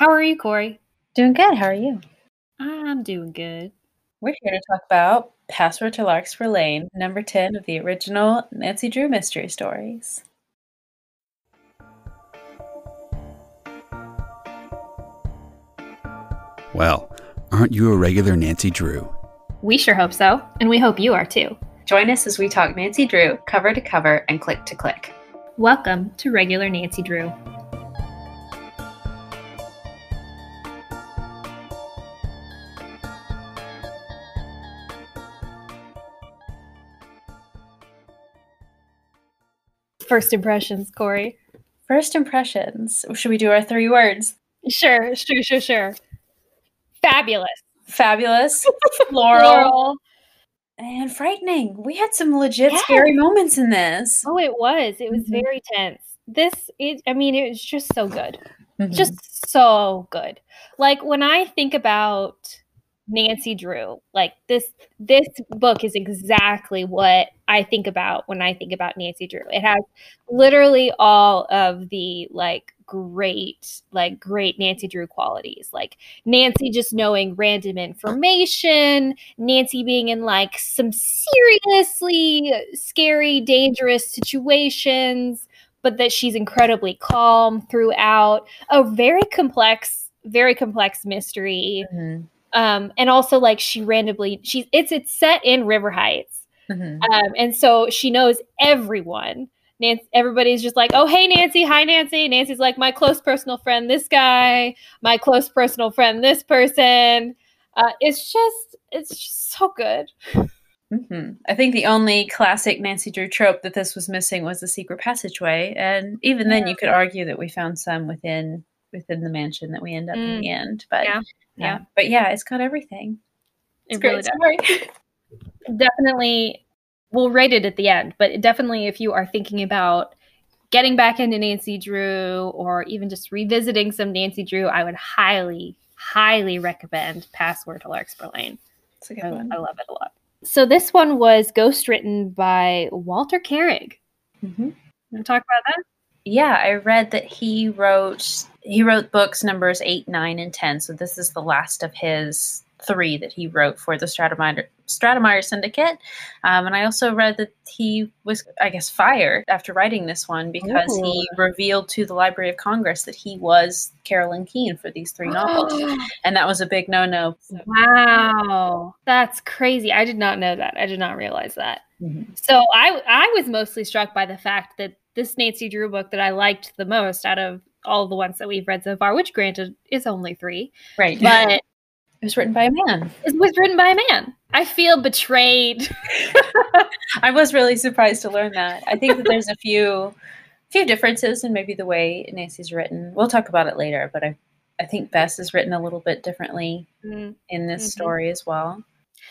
How are you, Corey? Doing good. How are you? I'm doing good. We're here to talk about Password to Larkspur Lane, number 10 of the original Nancy Drew mystery stories. Well, aren't you a regular Nancy Drew? We sure hope so, and we hope you are too. Join us as we talk Nancy Drew cover to cover and click to click. Welcome to Regular Nancy Drew. First impressions, Corey. First impressions. Should we do our three words? Sure, sure, sure, sure. Fabulous. Fabulous, floral, Floral. and frightening. We had some legit Yeah. scary moments in this. Oh, it was. It was Mhm. very tense. This is, I mean, it was just so good. Mhm. just so good. Like when I think about Nancy Drew, like this this book is exactly what I think about when I think about Nancy Drew. It has literally all of the like great like great Nancy Drew qualities. Like Nancy just knowing random information, Nancy being in like some seriously scary dangerous situations, but that she's incredibly calm throughout a very complex very complex mystery Mhm. Um and also like she randomly she's it's it's set in river heights Mhm. um and so she knows everyone Nancy, everybody's just like, oh, hey, Nancy. Hi, Nancy. Nancy's like, my close personal friend, this guy, my close personal friend, this person. Uh, it's just, it's just so good. Mhm. I think the only classic Nancy Drew trope that this was missing was the secret passageway, and even then, you could argue that we found some within within the mansion that we end up in Mm. the end. But Yeah, yeah. but yeah, it's got everything. It's It great really story. definitely we'll rate it at the end but definitely if you are thinking about getting back into nancy drew or even just revisiting some nancy drew i would highly highly recommend password to larkspur lane It's a good I, one. I love it a lot so this one was ghost written by walter Karig Mhm. want to talk about that Yeah, I read that he wrote he wrote books numbers eight, nine, and ten. So this is the last of his three that he wrote for the Stratemeyer Stratemeyer Syndicate. Um, and I also read that he was, I guess, fired after writing this one because he revealed to the Library of Congress that he was Carolyn Keene for these three novels, and that was a big no no. wow. That's crazy. I did not know that. I did not realize that. So I I was mostly struck by the fact that this Nancy Drew book that I liked the most out of all the ones that we've read so far, which granted is only three, Right, but it was written by a man. it was written by a man. I feel betrayed. I was really surprised to learn that. I think that there's a few few differences in maybe the way Nancy's written. We'll talk about it later, but I I think Bess is written a little bit differently Mm. in this Mhm. story as well.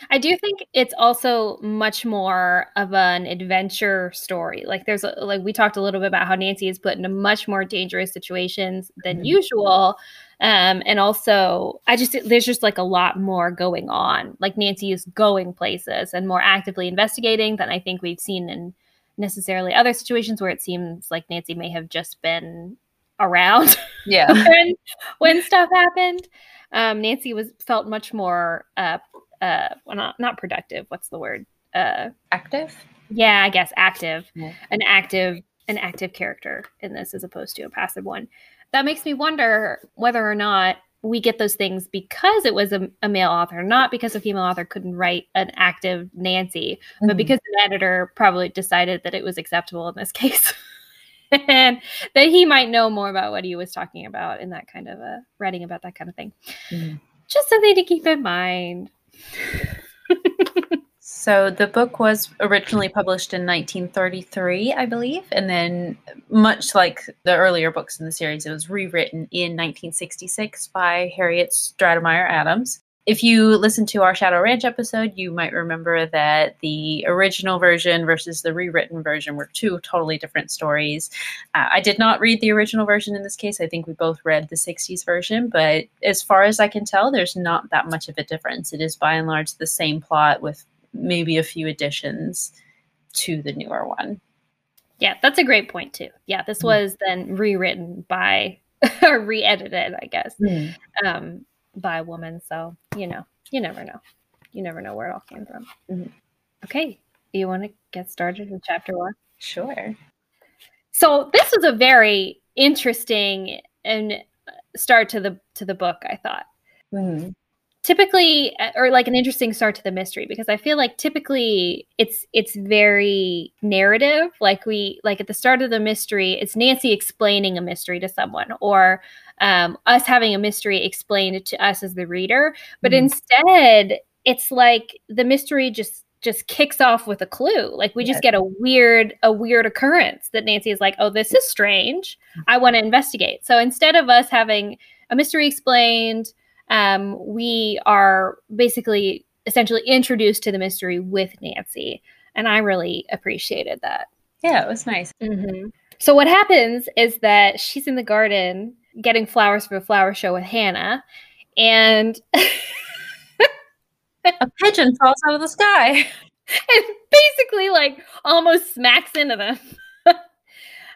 I do think it's also much more of an adventure story. Like there's a, like we talked a little bit about how Nancy is put into much more dangerous situations than Mhm. usual. Um, and also I just there's just like a lot more going on. Like Nancy is going places and more actively investigating than I think we've seen in necessarily other situations where it seems like Nancy may have just been around Yeah. when when stuff happened. Um, Nancy was felt much more uh, uh, well, not not productive. What's the word? Uh, Active? yeah, I guess active. Yeah. An active an active character in this as opposed to a passive one. That makes me wonder whether or not we get those things because it was a, a male author, not because a female author couldn't write an active Nancy, but Mhm. because the editor probably decided that it was acceptable in this case. and that he might know more about what he was talking about in that kind of a writing about that kind of thing. Mhm. Just something to keep in mind. So the book was originally published in 1933, I believe, and then much like the earlier books in the series, it was rewritten in 1966 by Harriet Stratemeyer Adams. If you listen to our Shadow Ranch episode, you might remember that the original version versus the rewritten version were two totally different stories. Uh, I did not read the original version in this case. I think we both read the 60s version, but as far as I can tell, there's not that much of a difference. It is by and large the same plot with maybe a few additions to the newer one. Yeah, that's a great point too. Yeah, this Mhm. was then rewritten by or re-edited, I guess, Mm. um, by a woman. So you know, you never know. You never know where it all came from. Mhm. Okay, you want to get started with chapter one? Sure. So this was a very interesting and uh, start to the to the book. I thought Mhm. Typically uh, or like an interesting start to the mystery because i feel like typically it's it's very narrative. Like we like at the start of the mystery it's nancy explaining a mystery to someone or um, us having a mystery explained to us as the reader. But Mhm. instead it's like the mystery just just kicks off with a clue. Like we just get a weird a weird occurrence that nancy is like oh this is strange. I want to investigate. So instead of us having a mystery explained um, we are basically essentially introduced to the mystery with Nancy. And I really appreciated that. Yeah, it was nice. Mm-hmm. So, what happens is that she's in the garden getting flowers for a flower show with Hannah. And, A pigeon falls out of the sky. and basically, like, almost smacks into them.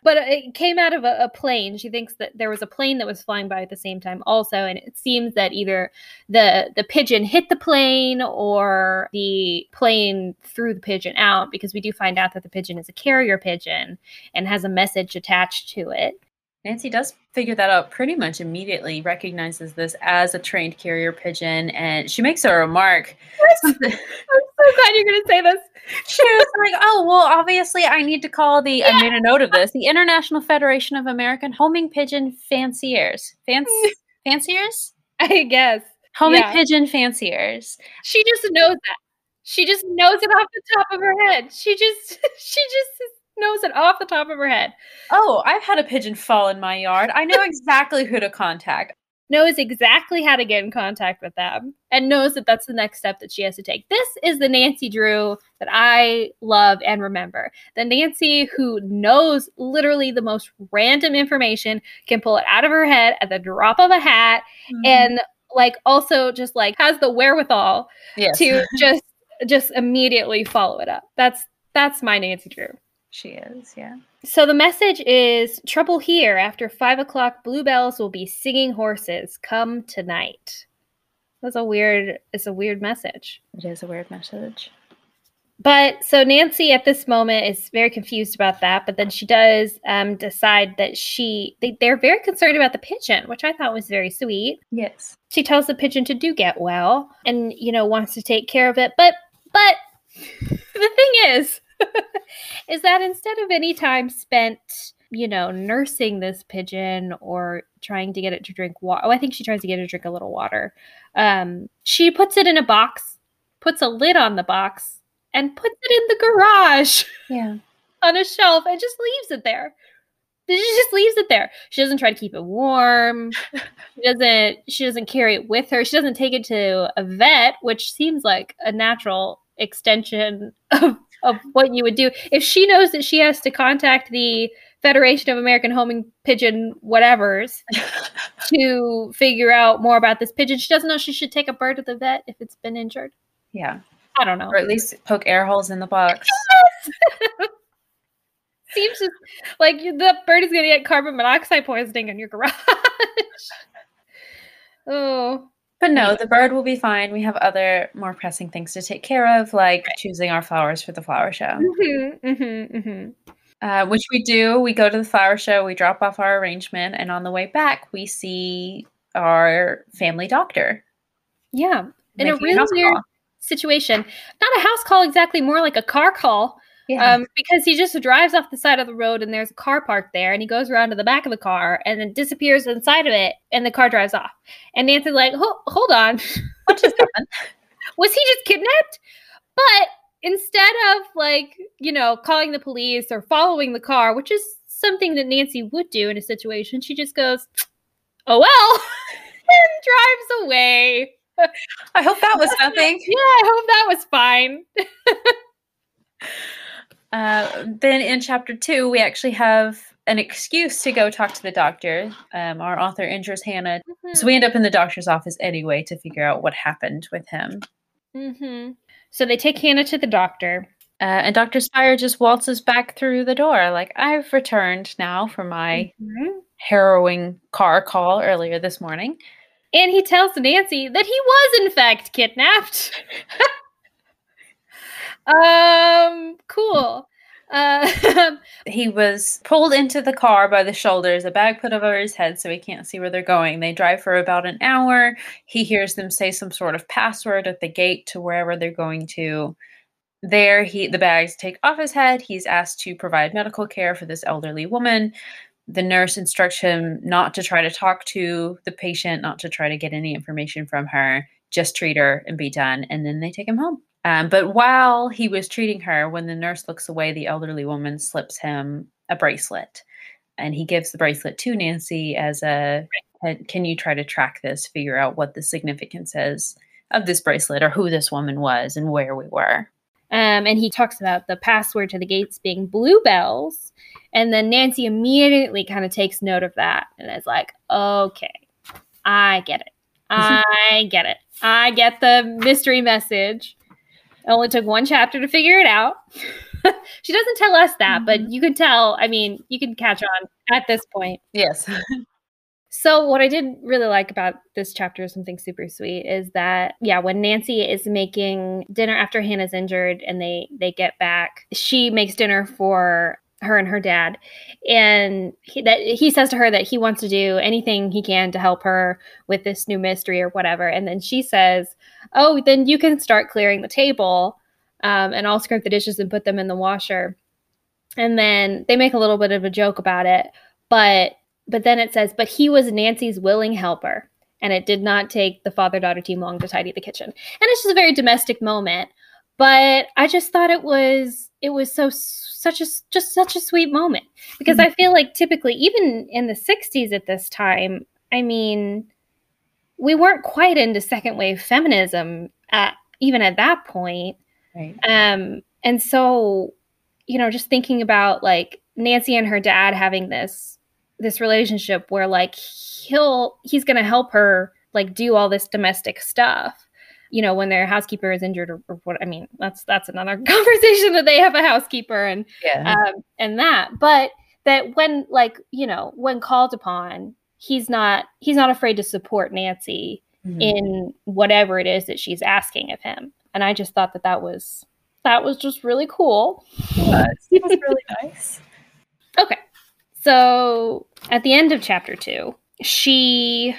But it came out of a, a plane. She thinks that there was a plane that was flying by at the same time, also, and it seems that either the the pigeon hit the plane or the plane threw the pigeon out because we do find out that the pigeon is a carrier pigeon and has a message attached to it. Nancy does figure that out pretty much immediately, recognizes this as a trained carrier pigeon, and she makes a remark. I'm so glad you're going to say this. She was like, Oh, well, obviously, I need to call the, I made a note of this, the International Federation of American Homing Pigeon Fanciers. Fanc- fanciers? I guess Homing Yeah. pigeon fanciers. she just knows that. She just knows it off the top of her head. She just she just knows it off the top of her head. Oh, I've had a pigeon fall in my yard. I know exactly who to contact. knows exactly how to get in contact with them and knows that that's the next step that she has to take. This is the Nancy Drew that I love and remember. The Nancy who knows literally the most random information, can pull it out of her head at the drop of a hat, Mm-hmm. and like also just like has the wherewithal yes, to just just immediately follow it up. That's that's my Nancy Drew. She is. Yeah. So the message is trouble here. After five o'clock, bluebells will be singing horses. Come tonight. That's a weird. It's a weird message. It is a weird message. But so Nancy at this moment is very confused about that. But then she does um, decide that she they, they're very concerned about the pigeon, which I thought was very sweet. Yes. She tells the pigeon to do get well, and you know wants to take care of it. But but the thing is, is that instead of any time spent, you know, nursing this pigeon or trying to get it to drink water, oh, I think she tries to get it to drink a little water. Um, she puts it in a box, puts a lid on the box, and puts it in the garage Yeah. on a shelf and just leaves it there. She just leaves it there. She doesn't try to keep it warm. She doesn't she doesn't carry it with her. She doesn't take it to a vet, which seems like a natural extension of, of what you would do. If she knows that she has to contact the Federation of American Homing Pigeon whatevers to figure out more about this pigeon, she doesn't know she should take a bird to the vet if it's been injured. Yeah. I don't know. Or at least poke air holes in the box. Seems just like the bird is going to get carbon monoxide poisoning in your garage. oh, But no, the bird will be fine. We have other more pressing things to take care of, like choosing our flowers for the flower show. hmm hmm hmm Uh, which we do. We go to the flower show, we drop off our arrangement, and on the way back, we see our family doctor. yeah. In a really weird call. situation, not a house call exactly, more like a car call. Yeah. Um, because he just drives off the side of the road and there's a car parked there, and he goes around to the back of the car and then disappears inside of it, and the car drives off. And Nancy's like, "Ho- "Hold on, what just happened? was he just kidnapped? But instead of like, you know, calling the police or following the car, which is something that Nancy would do in a situation, she just goes, oh well, and drives away. I hope that was nothing. Yeah, I hope that was fine. Uh, then in chapter two, we actually have an excuse to go talk to the doctor. Um, our author injures Hannah. So we end up in the doctor's office anyway to figure out what happened with him. hmm So they take Hannah to the doctor. Uh, and Dr. Spire just waltzes back through the door, like, I've returned now for my Mhm. harrowing car call earlier this morning. And he tells Nancy that he was, in fact, kidnapped. um, cool. Uh, he was pulled into the car by the shoulders, a bag put over his head so he can't see where they're going. They drive for about an hour. He hears them say some sort of password at the gate to wherever they're going to. There, he the bags take off his head. He's asked to provide medical care for this elderly woman. The nurse instructs him not to try to talk to the patient, not to try to get any information from her, just treat her and be done. And then they take him home. Um, but while he was treating her, when the nurse looks away, the elderly woman slips him a bracelet. And he gives the bracelet to Nancy as a can you try to track this, figure out what the significance is of this bracelet or who this woman was and where we were? Um, and he talks about the password to the gates being bluebells. And then Nancy immediately kind of takes note of that and is like, okay, I get it. I get it. I get the mystery message. It only took one chapter to figure it out. she doesn't tell us that, mm-hmm. but you can tell. I mean, you can catch on at this point. Yes. so, what I did really like about this chapter, something super sweet, is that yeah, when Nancy is making dinner after Hannah's injured and they they get back, she makes dinner for her and her dad and he, that he says to her that he wants to do anything he can to help her with this new mystery or whatever and then she says oh then you can start clearing the table um, and i'll scrape the dishes and put them in the washer. And then they make a little bit of a joke about it but but then it says but he was nancy's willing helper and it did not take the father daughter team long to tidy the kitchen. And it's just a very domestic moment but i just thought it was it was so such a just such a sweet moment. Because mm-hmm. I feel like typically even in the 60s at this time, I mean, we weren't quite into second wave feminism at even at that point. Right. Um and so you know, just thinking about like Nancy and her dad having this this relationship where like he'll he's going to help her like do all this domestic stuff you know, when their housekeeper is injured or, or, what, I mean, that's, that's another conversation that they have a housekeeper and, yeah. um, and that, but that when like, you know, when called upon, he's not, he's not afraid to support Nancy mm-hmm. in whatever it is that she's asking of him. And I just thought that that was, that was just really cool. It was really nice. Okay. So at the end of chapter two, she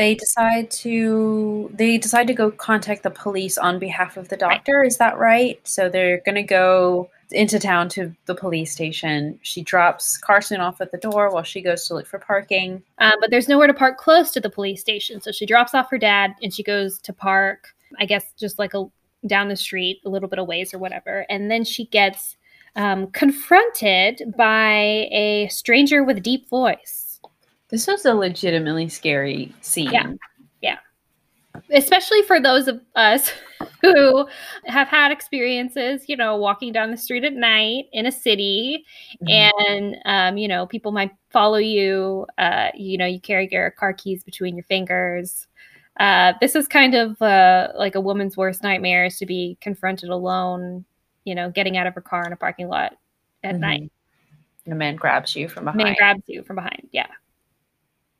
they decide to they decide to go contact the police on behalf of the doctor is that right? So they're going to go into town to the police station. She drops carson off at the door while she goes to look for parking. Um, but there's nowhere to park close to the police station. So she drops off her dad and she goes to park i guess just like a down the street a little bit of ways or whatever. And then she gets um, confronted by a stranger with a deep voice this was a legitimately scary scene. Yeah. Yeah. Especially for those of us who have had experiences, you know, walking down the street at night in a city, mm-hmm. and um, you know, people might follow you. Uh, you know, you carry your car keys between your fingers. Uh, this is kind of uh, like a woman's worst nightmare is to be confronted alone, you know, getting out of her car in a parking lot at mm-hmm. night. And a man grabs you from behind. Man grabs you from behind. Yeah.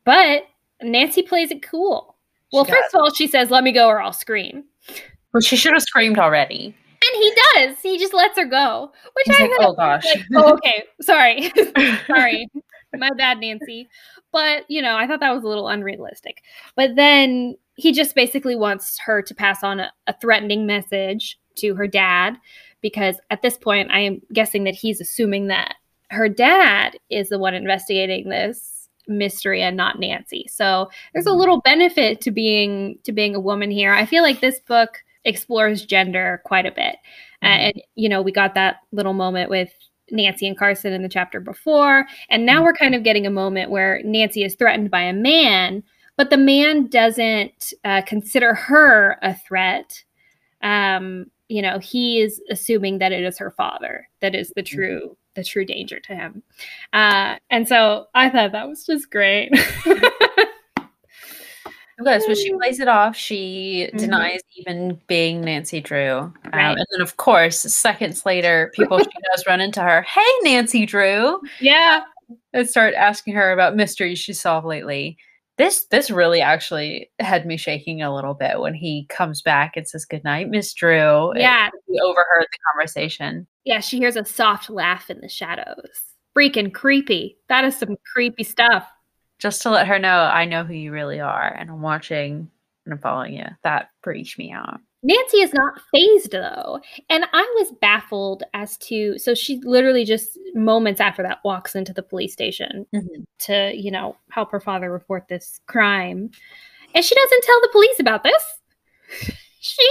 But Nancy plays it cool. Well, she first does. of all, she says, "Let me go, or I'll scream." Well, she should have screamed already. And he does. He just lets her go. Which He's I like, oh gosh. Like, oh, okay. Sorry. Sorry. My bad, Nancy. But you know, I thought that was a little unrealistic. But then he just basically wants her to pass on a, a threatening message to her dad, because at this point, I am guessing that he's assuming that her dad is the one investigating this mystery and not Nancy. So there's a mm-hmm. little benefit to being to being a woman here. I feel like this book explores gender quite a bit. Mm-hmm. And you know, we got that little moment with Nancy and Carson in the chapter before, and now mm-hmm. we're kind of getting a moment where Nancy is threatened by a man, but the man doesn't uh, consider her a threat. Um, you know, he is assuming that it is her father that is the mm-hmm. true the true danger to him. Uh, and so I thought that was just great. Okay, so she plays it off. She mm-hmm. denies even being Nancy Drew. Um, and then, of course, seconds later, people she does run into her. Hey, Nancy Drew. Yeah. and start asking her about mysteries she solved lately. This this really actually had me shaking a little bit when he comes back and says goodnight, Miss Drew. Yeah. He overheard the conversation. Yeah, she hears a soft laugh in the shadows. Freaking creepy. That is some creepy stuff. Just to let her know I know who you really are and I'm watching and I'm following you. That freaked me out. Nancy is not fazed though. And I was baffled as to so she literally just moments after that walks into the police station Mhm. to, you know, help her father report this crime. And she doesn't tell the police about this. she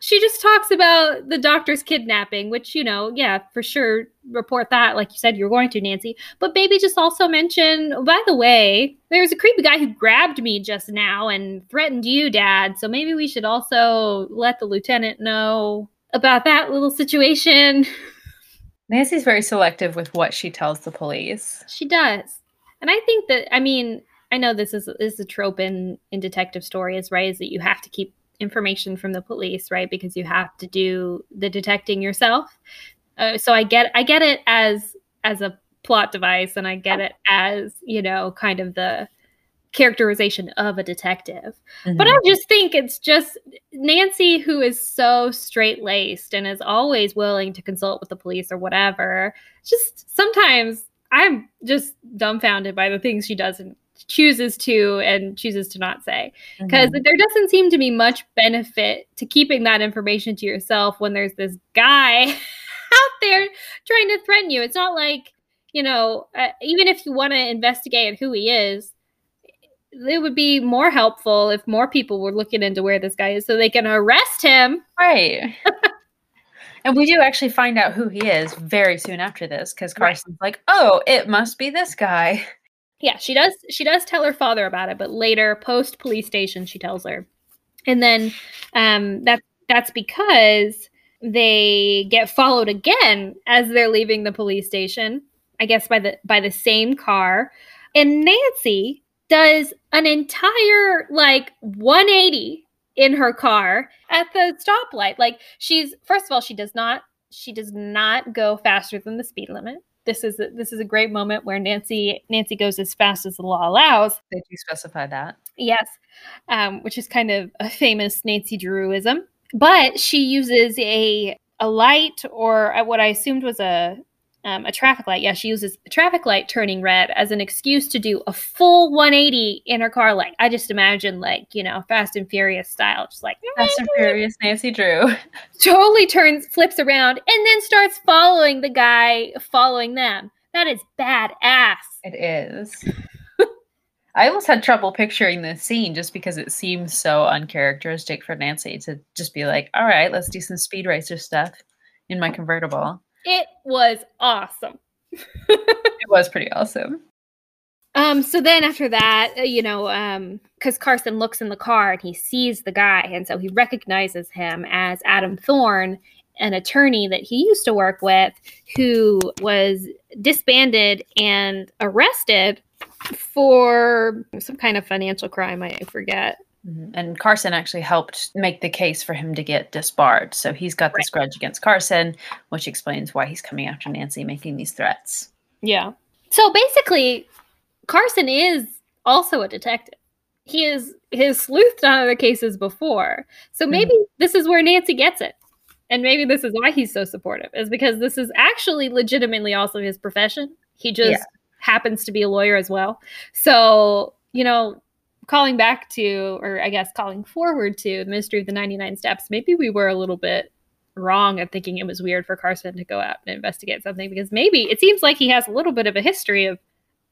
she just talks about the doctor's kidnapping, which, you know, yeah, for sure report that like you said you're going to, Nancy. But maybe just also mention, oh, by the way, there's a creepy guy who grabbed me just now and threatened you, dad. So maybe we should also let the lieutenant know about that little situation. Nancy's very selective with what she tells the police. She does. And I think that I mean, I know this is is a trope in in detective stories, right? Is that you have to keep information from the police, right? Because you have to do the detecting yourself. Uh, so I get I get it as as a plot device and I get it as, you know, kind of the characterization of a detective. But I just think it's just Nancy, who is so straight laced and is always willing to consult with the police or whatever. Just sometimes I'm just dumbfounded by the things she does and chooses to and chooses to not say. Because Mhm. there doesn't seem to be much benefit to keeping that information to yourself when there's this guy out there trying to threaten you. It's not like, you know, uh, even if you want to investigate who he is, it would be more helpful if more people were looking into where this guy is so they can arrest him. Right. and we do actually find out who he is very soon after this because Right. Carson's like, oh, it must be this guy. Yeah, she does she does tell her father about it, but later post police station she tells her. And then um that that's because they get followed again as they're leaving the police station, I guess by the by the same car. And Nancy does an entire like 180 in her car at the stoplight. Like she's first of all she does not she does not go faster than the speed limit. This is a, this is a great moment where Nancy Nancy goes as fast as the law allows. They do specify that. Yes, um, which is kind of a famous Nancy Drewism. But she uses a a light or what I assumed was a um, a traffic light. Yeah, she uses a traffic light turning red as an excuse to do a full 180 in her car. Like I just imagine, like you know, Fast and Furious style, just like Fast and Furious Nancy Drew. totally turns, flips around, and then starts following the guy following them. That is badass. It is. I almost had trouble picturing this scene just because it seems so uncharacteristic for Nancy to just be like, all right, let's do some speed racer stuff in my convertible. It was awesome. It was pretty awesome. Um, so then after that, uh, you know, um, because Carson looks in the car and he sees the guy, and so he recognizes him as Adam Thorne, an attorney that he used to work with, who was disbanded and arrested for some kind of financial crime. I forget. Mhm. And Carson actually helped make the case for him to get disbarred. So he's got this grudge against Carson, which explains why he's coming after Nancy, making these threats. Yeah. So basically, Carson is also a detective. He is has sleuthed on other cases before. So maybe this is where Nancy gets it. And maybe this is why he's so supportive, is because this is actually legitimately also his profession. He just Yeah. happens to be a lawyer as well. So, you know, calling back to, or I guess calling forward to the mystery of the 99 steps, maybe we were a little bit wrong at thinking it was weird for Carson to go out and investigate something because maybe it seems like he has a little bit of a history of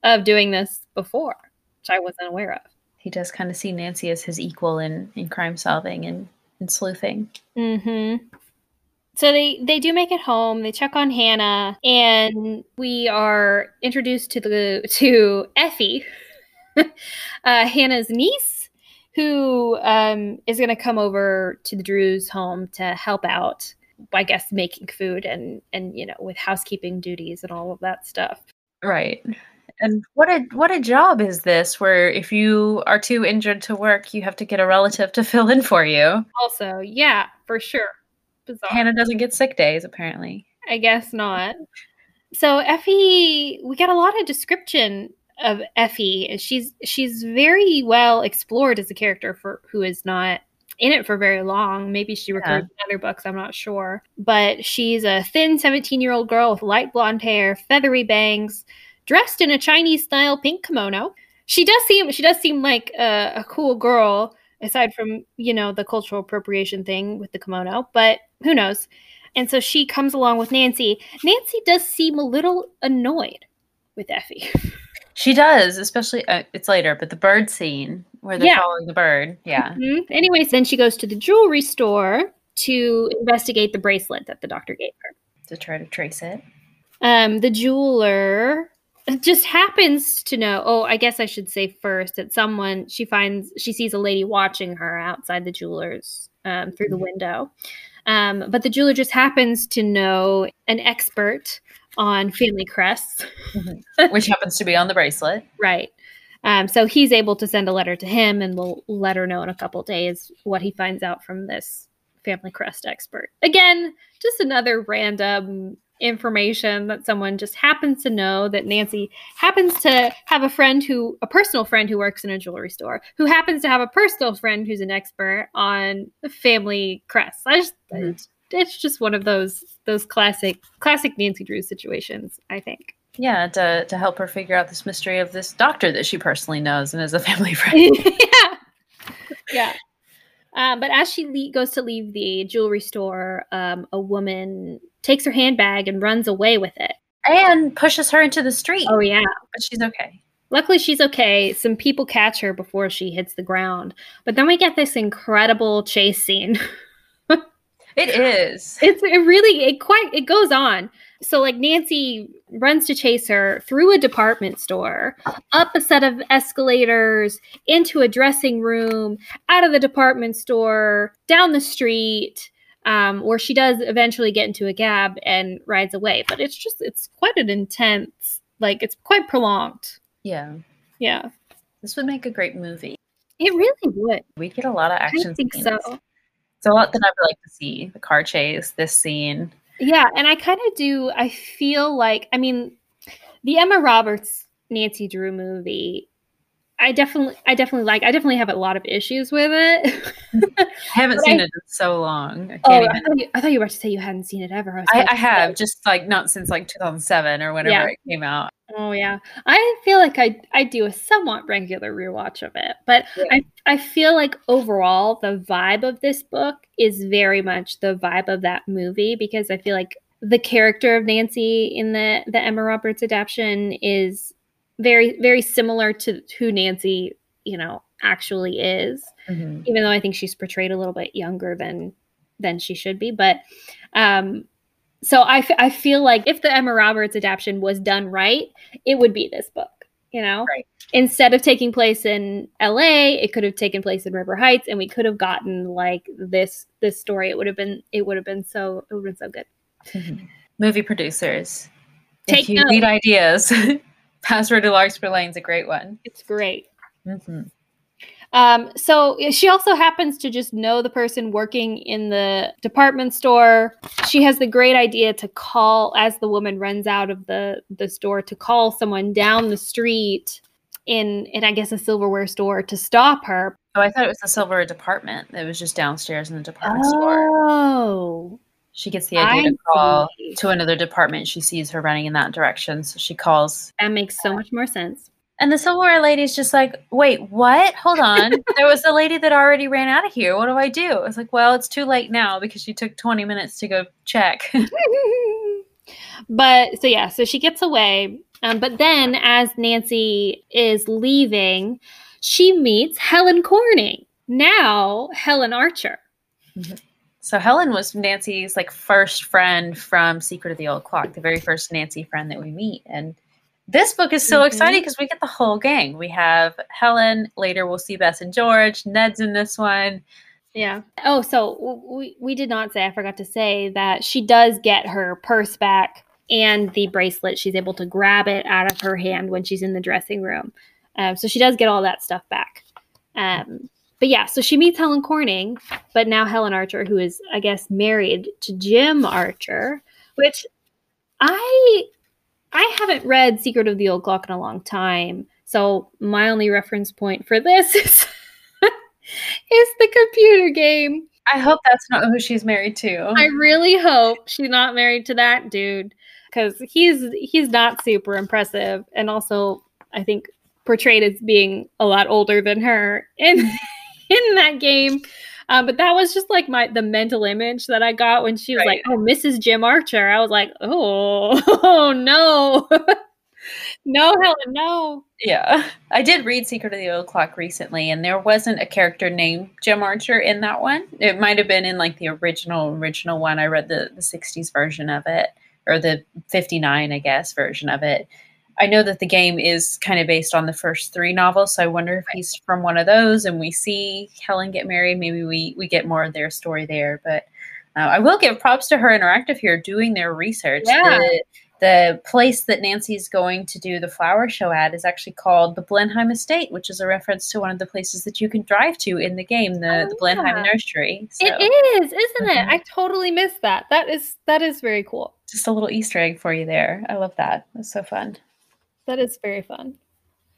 of doing this before, which I wasn't aware of. He does kind of see Nancy as his equal in, in crime solving and, and sleuthing. Mm-hmm. So they they do make it home. They check on Hannah, and we are introduced to the to Effie, uh, Hannah's niece, who um, is going to come over to the Drews' home to help out. I guess making food and and you know with housekeeping duties and all of that stuff. Right. And what a what a job is this where if you are too injured to work, you have to get a relative to fill in for you. Also, yeah, for sure. Bizarre. Hannah doesn't get sick days apparently. I guess not. so Effie, we get a lot of description of Effie. And she's she's very well explored as a character for who is not in it for very long. Maybe she recurs in other books, I'm not sure. But she's a thin 17 year old girl with light blonde hair, feathery bangs, dressed in a Chinese style pink kimono. She does seem she does seem like a, a cool girl, aside from you know the cultural appropriation thing with the kimono. But who knows? And so she comes along with Nancy. Nancy does seem a little annoyed with Effie. She does, especially uh, it's later, but the bird scene where they're Yeah. following the bird. Yeah. Mhm. Anyways, then she goes to the jewelry store to investigate the bracelet that the doctor gave her. To try to trace it. Um, the jeweler just happens to know. Oh, I guess I should say first that someone she finds she sees a lady watching her outside the jeweler's um, through the window. Um, but the jeweler just happens to know an expert on family crests. Which happens to be on the bracelet. Right. Um, so he's able to send a letter to him and we'll let her know in a couple days what he finds out from this family crest expert. Again, just another random information that someone just happens to know that Nancy happens to have a friend who, a personal friend who works in a jewelry store, who happens to have a personal friend who's an expert on family crests. I just, Mhm. it's, it's just one of those those classic classic Nancy Drew situations. I think. Yeah, to, to help her figure out this mystery of this doctor that she personally knows and is a family friend. yeah. Yeah. Um, but as she le- goes to leave the jewelry store, um, a woman takes her handbag and runs away with it. and pushes her into the street. Oh, yeah. But she's okay. Luckily, she's okay. Some people catch her before she hits the ground. But then we get this incredible chase scene. It is. It's it really it quite it goes on. So like Nancy runs to chase her through a department store, up a set of escalators, into a dressing room, out of the department store, down the street, um, where she does eventually get into a cab and rides away. But it's just it's quite an intense, like it's quite prolonged. Yeah. Yeah, This would make a great movie. it really would. We get a lot of action I think scenes. so. It's a lot that I would like to see. The car chase, this scene. Yeah, and I kind of do. I feel like, I mean, the Emma Roberts Nancy Drew movie. I definitely, I definitely like. I definitely have a lot of issues with it. I haven't seen I- it in so long. I oh, can't oh, I thought, you, I thought you were about to say you hadn't seen it ever. I, I have say- just like not since like 2007 or whenever Yeah. it came out. Oh yeah, I feel like I I do a somewhat regular rewatch of it, but Yeah. I I feel like overall the vibe of this book is very much the vibe of that movie because I feel like the character of Nancy in the the Emma Roberts adaptation is very very similar to who Nancy you know actually is Mhm. even though I think she's portrayed a little bit younger than than she should be. But um, so I, f- I feel like if the Emma Roberts adaptation was done right, it would be this book. You know, Right. instead of taking place in L.A., it could have taken place in River Heights, and we could have gotten like this this story. It would have been it would have been so it would have been so good. Mhm. Movie producers. Take if you note. need ideas, Password to Larkspur Lane is a great one. It's great. hmm Um, so she also happens to just know the person working in the department store. She has the great idea to call as the woman runs out of the the store to call someone down the street in in I guess a silverware store to stop her. Oh, I thought it was the silver department. It was just downstairs in the department store. Oh, She gets the idea I to call see. to another department. She sees her running in that direction, so she calls. that makes so much more sense. And the silverware lady's just like, "Wait, what? Hold on. there was a lady that already ran out of here. What do I do?" I was like, "Well, it's too late now because she took 20 minutes to go check." but so yeah, so she gets away. Um, but then, as Nancy is leaving, she meets Helen Corning, now Helen Archer. So Helen was Nancy's like first friend from Secret of the Old Clock, the very first Nancy friend that we meet. And this book is so Mhm. exciting because we get the whole gang. We have Helen. Later, we'll see Bess and George. Ned's in this one. Yeah. Oh, so we we did not say. I forgot to say that she does get her purse back and the bracelet. She's able to grab it out of her hand when she's in the dressing room. Um, so she does get all that stuff back. Um, but yeah, so she meets Helen Corning, but now Helen Archer, who is, I guess, married to Jim Archer, which I I haven't read Secret of the Old Clock in a long time, so my only reference point for this is is the computer game. I hope that's not who she's married to. I really hope she's not married to that dude because he's he's not super impressive, and also I think portrayed as being a lot older than her in in that game. Um, but that was just like my the mental image that I got when she was Right. like, "Oh, Mrs. Jim Archer." I was like, "Oh, oh no, no, Helen, no." Yeah. I did read Secret of the Old Clock recently, and there wasn't a character named Jim Archer in that one. It might have been in like the original, original one. I read the, the 60s version of it, or the 59, I guess, version of it. I know that the game is kind of based on the first three novels, so I wonder if he's from one of those and we see Helen get married. Maybe we, we get more of their story there. But uh, I will give props to her interactive here doing their research. Yeah. The, the place that Nancy's going to do the flower show at is actually called the Blenheim Estate, which is a reference to one of the places that you can drive to in the game, the, Oh, the Blenheim yeah. Nursery. So It is, isn't it? Mhm. I totally missed that. That is that is very cool. just a little Easter egg for you there. I love that. It's so fun. That is very fun.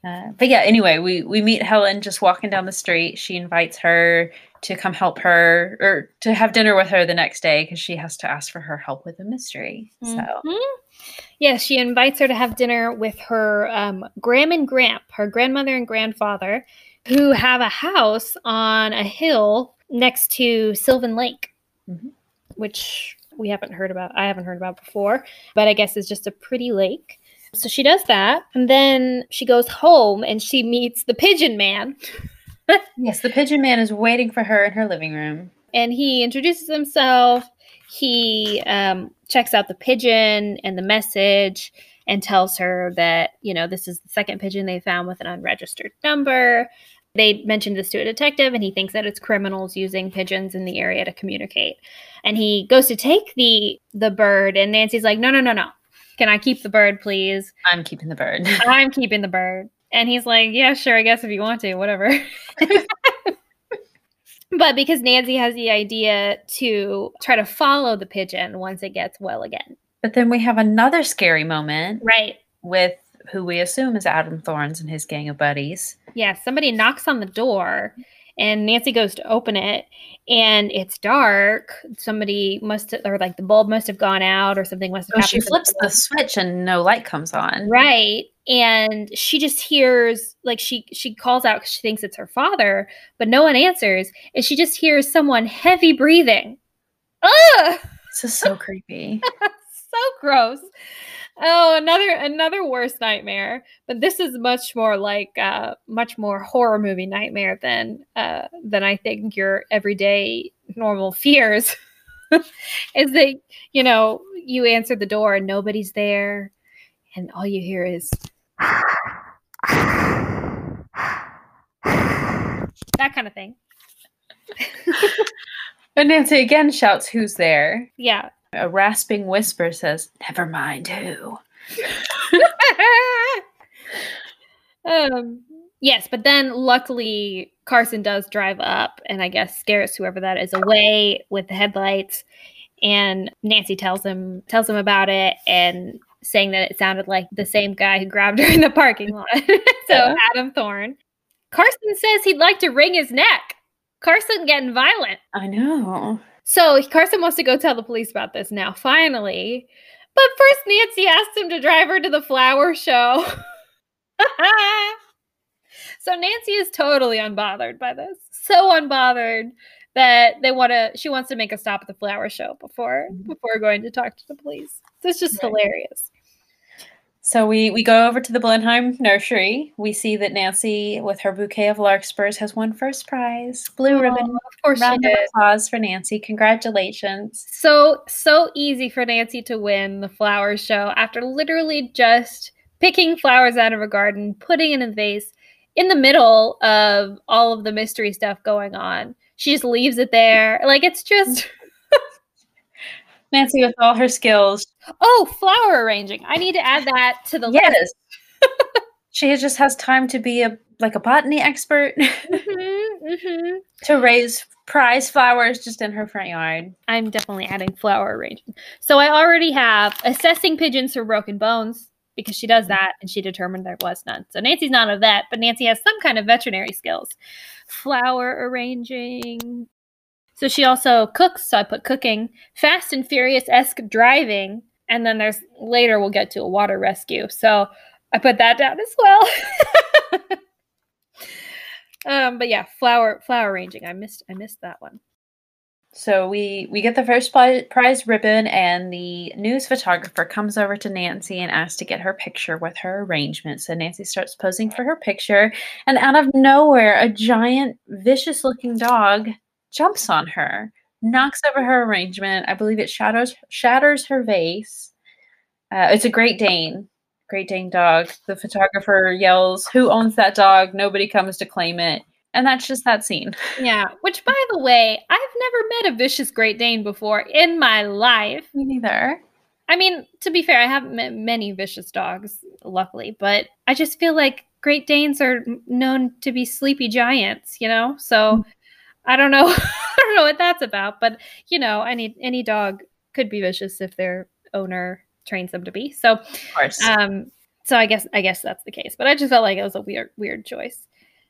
Uh, but yeah, anyway, we we meet Helen just walking down the street. She invites her to come help her or to have dinner with her the next day because she has to ask for her help with a mystery. So Mhm. Yeah, she invites her to have dinner with her um, Gram and Gramp, her grandmother and grandfather, who have a house on a hill next to Sylvan Lake, Mhm. which we haven't heard about. I haven't heard about before, but I guess is just a pretty lake. So she does that, and then she goes home and she meets the Pigeon Man. yes, the Pigeon Man is waiting for her in her living room. and he introduces himself. He um, checks out the pigeon and the message and tells her that, you know, this is the second pigeon they found with an unregistered number. They mentioned this to a detective, and he thinks that it's criminals using pigeons in the area to communicate. And he goes to take the the bird, and Nancy's like, "No, no, no, no! Can I keep the bird, please? I'm keeping the bird. I'm keeping the bird." And he's like, "Yeah, sure, I guess if you want to, whatever." but because Nancy has the idea to try to follow the pigeon once it gets well again. but then we have another scary moment Right. with who we assume is Adam Thorns and his gang of buddies. Yeah, somebody knocks on the door and Nancy goes to open it and it's dark. Somebody must have, or like the bulb must have gone out or something must have Oh, happened. she to the flips the switch and no light comes on. Right. And she just hears like she she calls out cuz she thinks it's her father, but no one answers. And she just hears someone heavy breathing. Ugh! This is so creepy. so gross. Oh, another another worse nightmare. But this is much more like uh much more horror movie nightmare than uh than I think your everyday normal fears. is that you know, you answer the door and nobody's there and all you hear is that kind of thing. And Nancy again shouts, Who's there? Yeah. A rasping whisper says, Never mind who. um yes but then luckily carson does drive up and i guess scares whoever that is away with the headlights. And nancy tells him tells him about it and saying that it sounded like the same guy who grabbed her in the parking lot. So adam thorne. Carson says he'd like to wring his neck. Carson getting violent. I know. So Carson wants to go tell the police about this now, finally. But first, Nancy asked him to drive her to the flower show. so Nancy is totally unbothered by this. So unbothered that they want to. She wants to make a stop at the flower show before mm-hmm. before going to talk to the police. So it's just Right. hilarious. So we, we go over to the Blenheim nursery. We see that Nancy, with her bouquet of larkspurs, has won first prize. Blue ribbon. Of course, she Round of applause for Nancy. Congratulations. So so easy for Nancy to win the flower show after literally just picking flowers out of her garden, putting it in a vase in the middle of all of the mystery stuff going on. She just leaves it there. Like it's just Nancy, with all her skills, oh, flower arranging. I need to add that to the list. yes, she just has time to be a like a botany expert list. Mhm, mhm. to raise prize flowers just in her front yard. I'm definitely adding flower arranging. So I already have assessing pigeons for broken bones. because she does that and she determined there was none. So Nancy's not a vet, but Nancy has some kind of veterinary skills. Flower arranging. So she also cooks. So I put cooking, fast and furious esque driving, and then there's later we'll get to a water rescue. So I put that down as well. um, but yeah, flower flower arranging. I missed I missed that one. So we we get the first prize ribbon, and the news photographer comes over to Nancy and asks to get her picture with her arrangement. So Nancy starts posing for her picture, and out of nowhere, a giant, vicious-looking dog jumps on her, knocks over her arrangement. I believe it shatters shatters her vase. Uh, it's a Great Dane, Great Dane dog. The photographer yells, "Who owns that dog?" Nobody comes to claim it. And that's just that scene. Yeah. Which, by the way, I've never met a vicious Great Dane before in my life. Me neither. I mean, to be fair, I haven't met many vicious dogs, luckily, but I just feel like Great Danes are known to be sleepy giants, you know? So I don't know. I don't know what that's about, but you know, any any dog could be vicious if their owner trains them to be. So Of course. um so I guess I guess that's the case. But I just felt like it was a weird weird choice.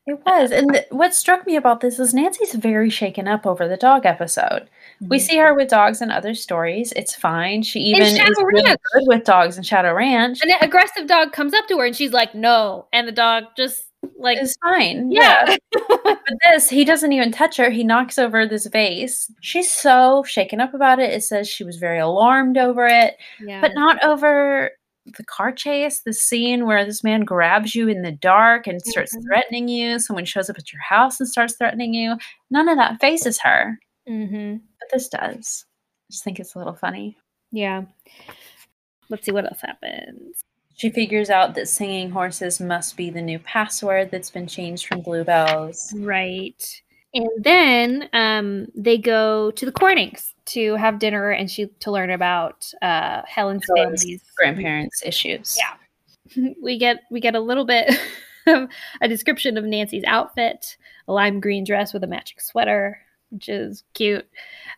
It was. And th- what struck me about this is Nancy's very shaken up over the dog episode. We Mhm. see her with dogs in other stories. It's fine. She even is really good with dogs in Shadow Ranch. And An aggressive dog comes up to her and she's like, "No," and the dog just like, It's fine. yeah, But this, he doesn't even touch her. He knocks over this vase. She's so shaken up about it. It says she was very alarmed over it, yeah, but not over the car chase, the scene where this man grabs you in the dark and starts Mhm. threatening you. Someone shows up at your house and starts threatening you. None of that fazes her, hmm but this does. I just think it's a little funny. yeah. Let's see what else happens. She figures out that singing horses must be the new password that's been changed from bluebells. Right. And then um, they go to the Cornings to have dinner and she to learn about uh, Helen's Helen's family's Grandparents' issues. Yeah. we get we get a little bit of a description of Nancy's outfit, a lime green dress with a matching sweater, which is cute.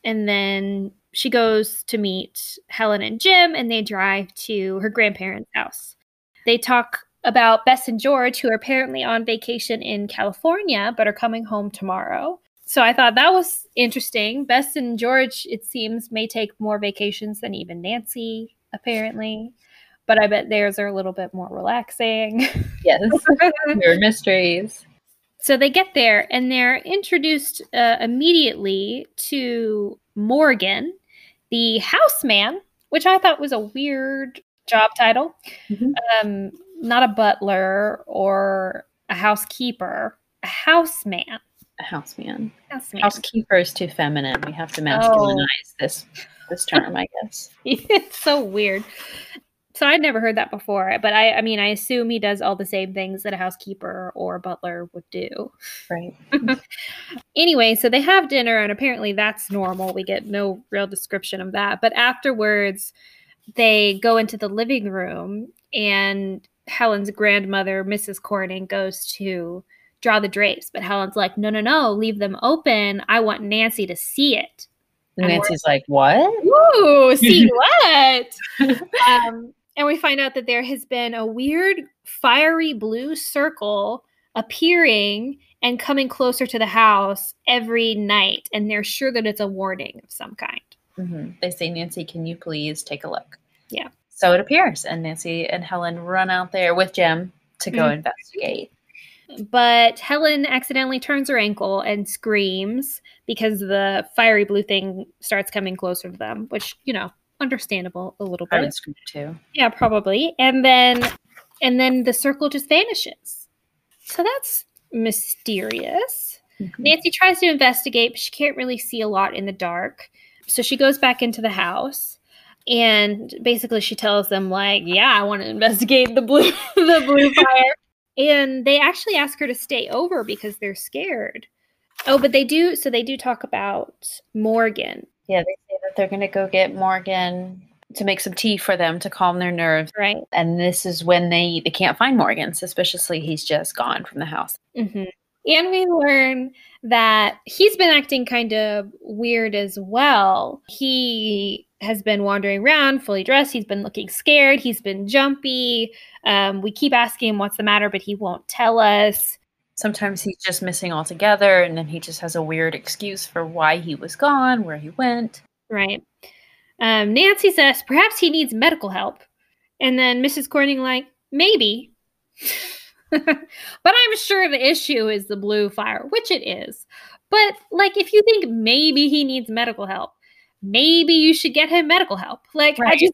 And then she goes to meet Helen and Jim and they drive to her grandparents' house. They talk about Bess and George who are apparently on vacation in California but are coming home tomorrow. So I thought that was interesting. Bess and George it seems may take more vacations than even Nancy apparently but I bet theirs are a little bit more relaxing. Yes. Your mysteries. so they get there and they're introduced uh, immediately to Morgan, the houseman, which I thought was a weird job title. Mhm. Um, not a butler or a housekeeper, a houseman. A houseman. Houseman. Housekeeper is too feminine. We have to masculinize this this term, I guess. it's so weird. So I'd never heard that before, but I, I mean, I assume he does all the same things that a housekeeper or a butler would do. Right. Anyway, so they have dinner, and apparently that's normal. We get no real description of that. But afterwards, they go into the living room, and Helen's grandmother, Mrs. Corning, goes to draw the drapes. But Helen's like, no, no, no, leave them open. I want Nancy to see it. And Nancy's like, what? Ooh, see what? um, and we find out that there has been a weird fiery blue circle appearing and coming closer to the house every night. And they're sure that it's a warning of some kind. Mhm. They say, Nancy, can you please take a look? Yeah. So it appears. And Nancy and Helen run out there with Jim to go Mhm. investigate. But Helen accidentally turns her ankle and screams because the fiery blue thing starts coming closer to them, which, you know, understandable a little bit. I would scream too. Yeah, probably. And then and then the circle just vanishes. So that's mysterious. Mhm. Nancy tries to investigate, but she can't really see a lot in the dark. So she goes back into the house and basically she tells them like, "Yeah, I want to investigate the blue the blue fire." And they actually ask her to stay over because they're scared. Oh, but they do so they do talk about Morgan, Yeah, they say that they're going to go get Morgan to make some tea for them to calm their nerves. right? And this is when they they can't find Morgan. Suspiciously, he's just gone from the house. hmm And we learn that he's been acting kind of weird as well. He has been wandering around fully dressed. He's been looking scared. He's been jumpy. Um, we keep asking him what's the matter, but he won't tell us. Sometimes he's just missing altogether, and then he just has a weird excuse for why he was gone, where he went. Right. Um, Nancy says perhaps he needs medical help. And then Mrs. Corning, like, maybe. but I'm sure the issue is the blue fire, which it is. But, like, if you think maybe he needs medical help, maybe you should get him medical help. Like, right. I just.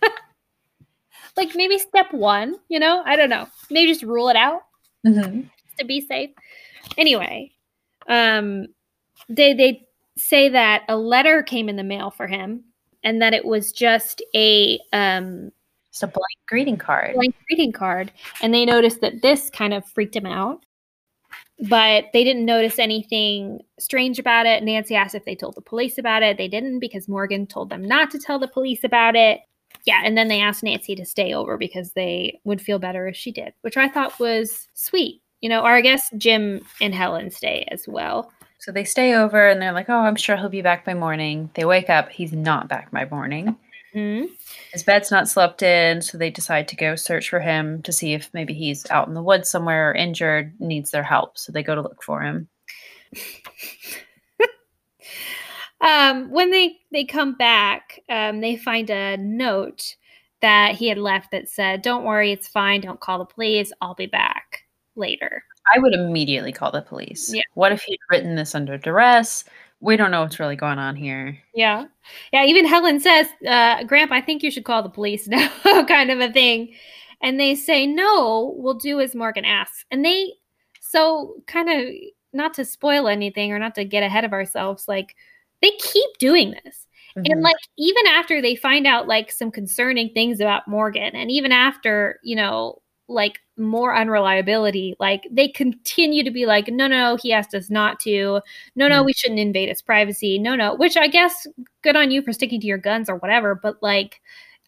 like, maybe step one, you know? I don't know. Maybe just rule it out mm-hmm. To be safe. Anyway, um, they, they say that a letter came in the mail for him and that it was just a um just a blank greeting card. Blank greeting card. And they noticed that this kind of freaked him out. But they didn't notice anything strange about it. Nancy asked if they told the police about it. They didn't because Morgan told them not to tell the police about it. Yeah, and then they asked Nancy to stay over because they would feel better if she did, which I thought was sweet. You know, or I guess Jim and Helen stay as well. So they stay over and they're like, oh, I'm sure he'll be back by morning. They wake up. He's not back by morning. Mm-hmm. His bed's not slept in. So they decide to go search for him to see if maybe he's out in the woods somewhere or injured, needs their help. So they go to look for him. um, when they, they come back, um, they find a note that he had left that said, Don't worry, it's fine. Don't call the police. I'll be back later. I would immediately call the police. Yeah. What if he'd written this under duress? We don't know what's really going on here. Yeah. Yeah. Even Helen says, uh, Grandpa, I think you should call the police now, kind of a thing. And they say, no, we'll do as Morgan asks. And they, so kind of not to spoil anything or not to get ahead of ourselves, like they keep doing this. Mm-hmm. And like even after they find out like some concerning things about Morgan, and even after, you know, like more unreliability like they continue to be like no no he asked us not to. No no mm. we shouldn't invade his privacy. No no which i guess good on you for sticking to your guns or whatever but like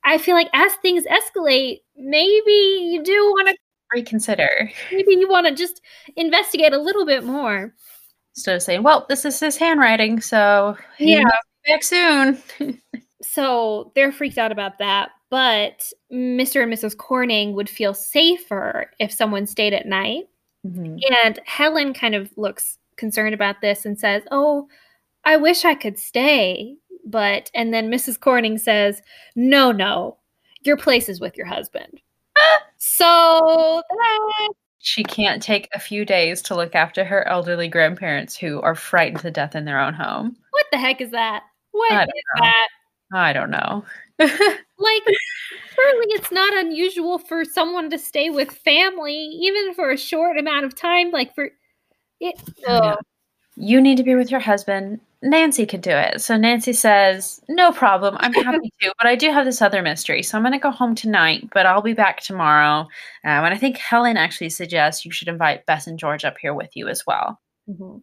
i feel like as things escalate maybe you do want to reconsider. maybe you want to just investigate a little bit more. Instead of saying well this is his handwriting so yeah. back soon. So they're freaked out about that but Mr. and Mrs. Corning would feel safer if someone stayed at night. Mm-hmm. And Helen kind of looks concerned about this and says, Oh, I wish I could stay. But, and then Mrs. Corning says, No, no, your place is with your husband. so that she can't take a few days to look after her elderly grandparents who are frightened to death in their own home. What the heck is that? What is know. that? I don't know. like, surely it's not unusual for someone to stay with family, even for a short amount of time. Like, for it. Yeah. You need to be with your husband. Nancy could do it. So Nancy says, No problem. I'm happy to, but I do have this other mystery. So I'm going to go home tonight, but I'll be back tomorrow. Um, and I think Helen actually suggests you should invite Bess and George up here with you as well. Mm-hmm.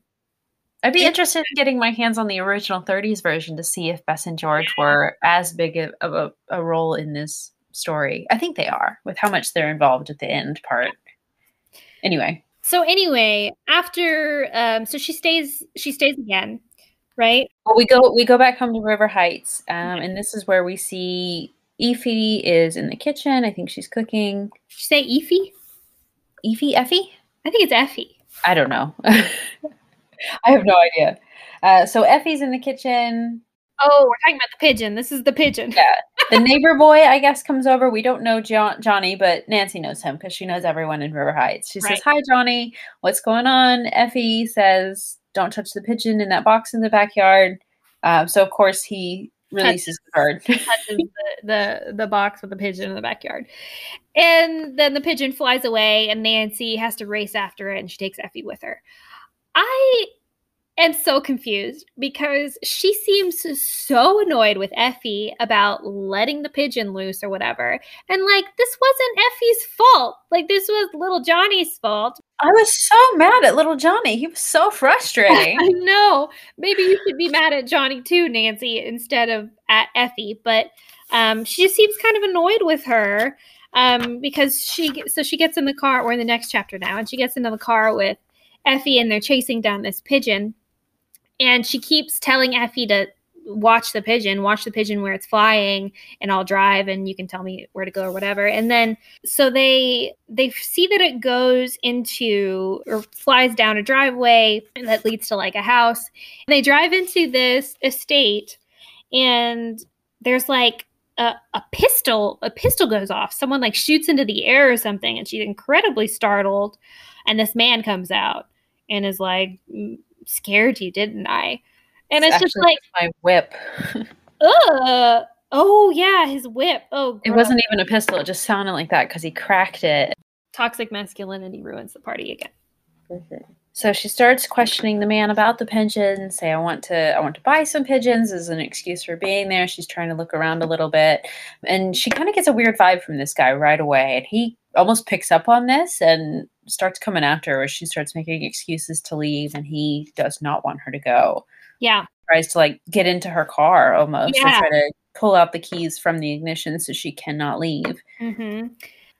I'd be interested in getting my hands on the original 30s version to see if Bess and George were as big of a, a, role in this story. I think they are, with how much they're involved at the end part. Anyway. So anyway, after um, so she stays she stays again, right? Well, we go we go back home to River Heights, um, and this is where we see Effie is in the kitchen. I think she's cooking. Did you say Effie? Effie, Effie? I think it's Effie. I don't know. I have no idea. Uh, so Effie's in the kitchen. Oh, we're talking about the pigeon. This is the pigeon. Yeah. The neighbor boy, I guess, comes over. We don't know John- Johnny, but Nancy knows him because she knows everyone in River Heights. She right. says, Hi, Johnny. What's going on? Effie says, Don't touch the pigeon in that box in the backyard. Um, so, of course, he releases the bird. touches the, the, the box with the pigeon in the backyard. And then the pigeon flies away, and Nancy has to race after it, and she takes Effie with her. I am so confused because she seems so annoyed with Effie about letting the pigeon loose or whatever. And like, this wasn't Effie's fault. Like, this was little Johnny's fault. I was so mad at little Johnny. He was so frustrating. I know. Maybe you should be mad at Johnny too, Nancy, instead of at Effie. But um, she just seems kind of annoyed with her um, because she, so she gets in the car. We're in the next chapter now, and she gets into the car with Effie and they're chasing down this pigeon. And she keeps telling Effie to watch the pigeon, watch the pigeon where it's flying, and I'll drive and you can tell me where to go or whatever. And then so they they see that it goes into or flies down a driveway that leads to like a house. And they drive into this estate and there's like a, a pistol a pistol goes off someone like shoots into the air or something and she's incredibly startled and this man comes out and is like "Mm, scared you didn't i and it's, just like my whip. Ugh. Oh yeah, his whip. Oh, It wasn't even a pistol. It just sounded like that because he cracked it. toxic masculinity ruins the party again. So she starts questioning the man about the pigeons. Say, I want to, I want to buy some pigeons as an excuse for being there. She's trying to look around a little bit, and she kind of gets a weird vibe from this guy right away. And he almost picks up on this and starts coming after her. She starts making excuses to leave, and he does not want her to go. Yeah, Tries to like get into her car almost, Yeah. try to pull out the keys from the ignition so she cannot leave. hmm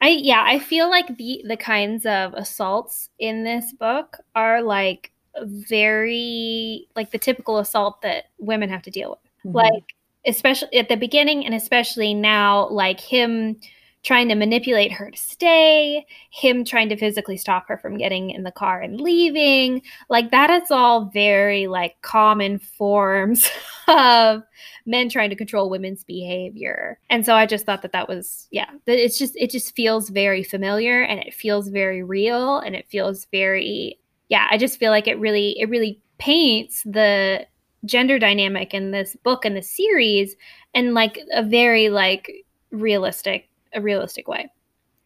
I yeah, I feel like the the kinds of assaults in this book are like very like the typical assault that women have to deal with. Mhm. Like especially at the beginning and especially now like him trying to manipulate her to stay, him trying to physically stop her from getting in the car and leaving. Like that is all very like common forms of men trying to control women's behavior. And so I just thought that that was yeah, that it's just it just feels very familiar and it feels very real and it feels very yeah, I just feel like it really it really paints the gender dynamic in this book and the series and like a very like realistic a realistic way.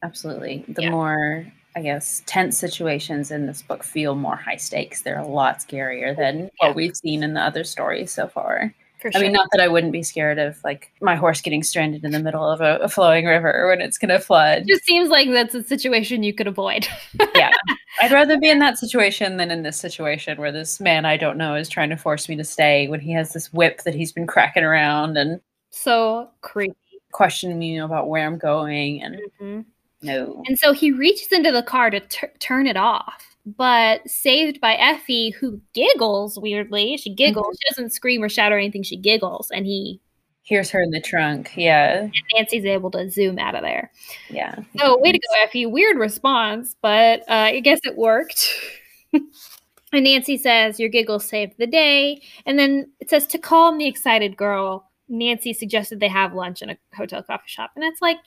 Absolutely. The Yeah. more, I guess, tense situations in this book feel more high stakes. They're a lot scarier oh, than Yeah. what we've seen in the other stories so far. For I mean, not that I wouldn't be scared of like my horse getting stranded in the middle of a, a flowing river when it's going to flood. it just seems like that's a situation you could avoid. yeah. I'd rather be in that situation than in this situation where this man I don't know is trying to force me to stay when he has this whip that he's been cracking around and so creepy. Questioning me about where I'm going. And Mhm. no. And so he reaches into the car to tur turn it off, but saved by Effie, who giggles weirdly. She giggles. She doesn't scream or shout or anything. She giggles, and he hears her in the trunk. Yeah. and Nancy's able to zoom out of there. Yeah. So way to go, Effie. Weird response, but uh, I guess it worked. and Nancy says, "Your giggle saved the day." And then it says to calm the excited girl. Nancy suggested they have lunch in a hotel coffee shop, and it's like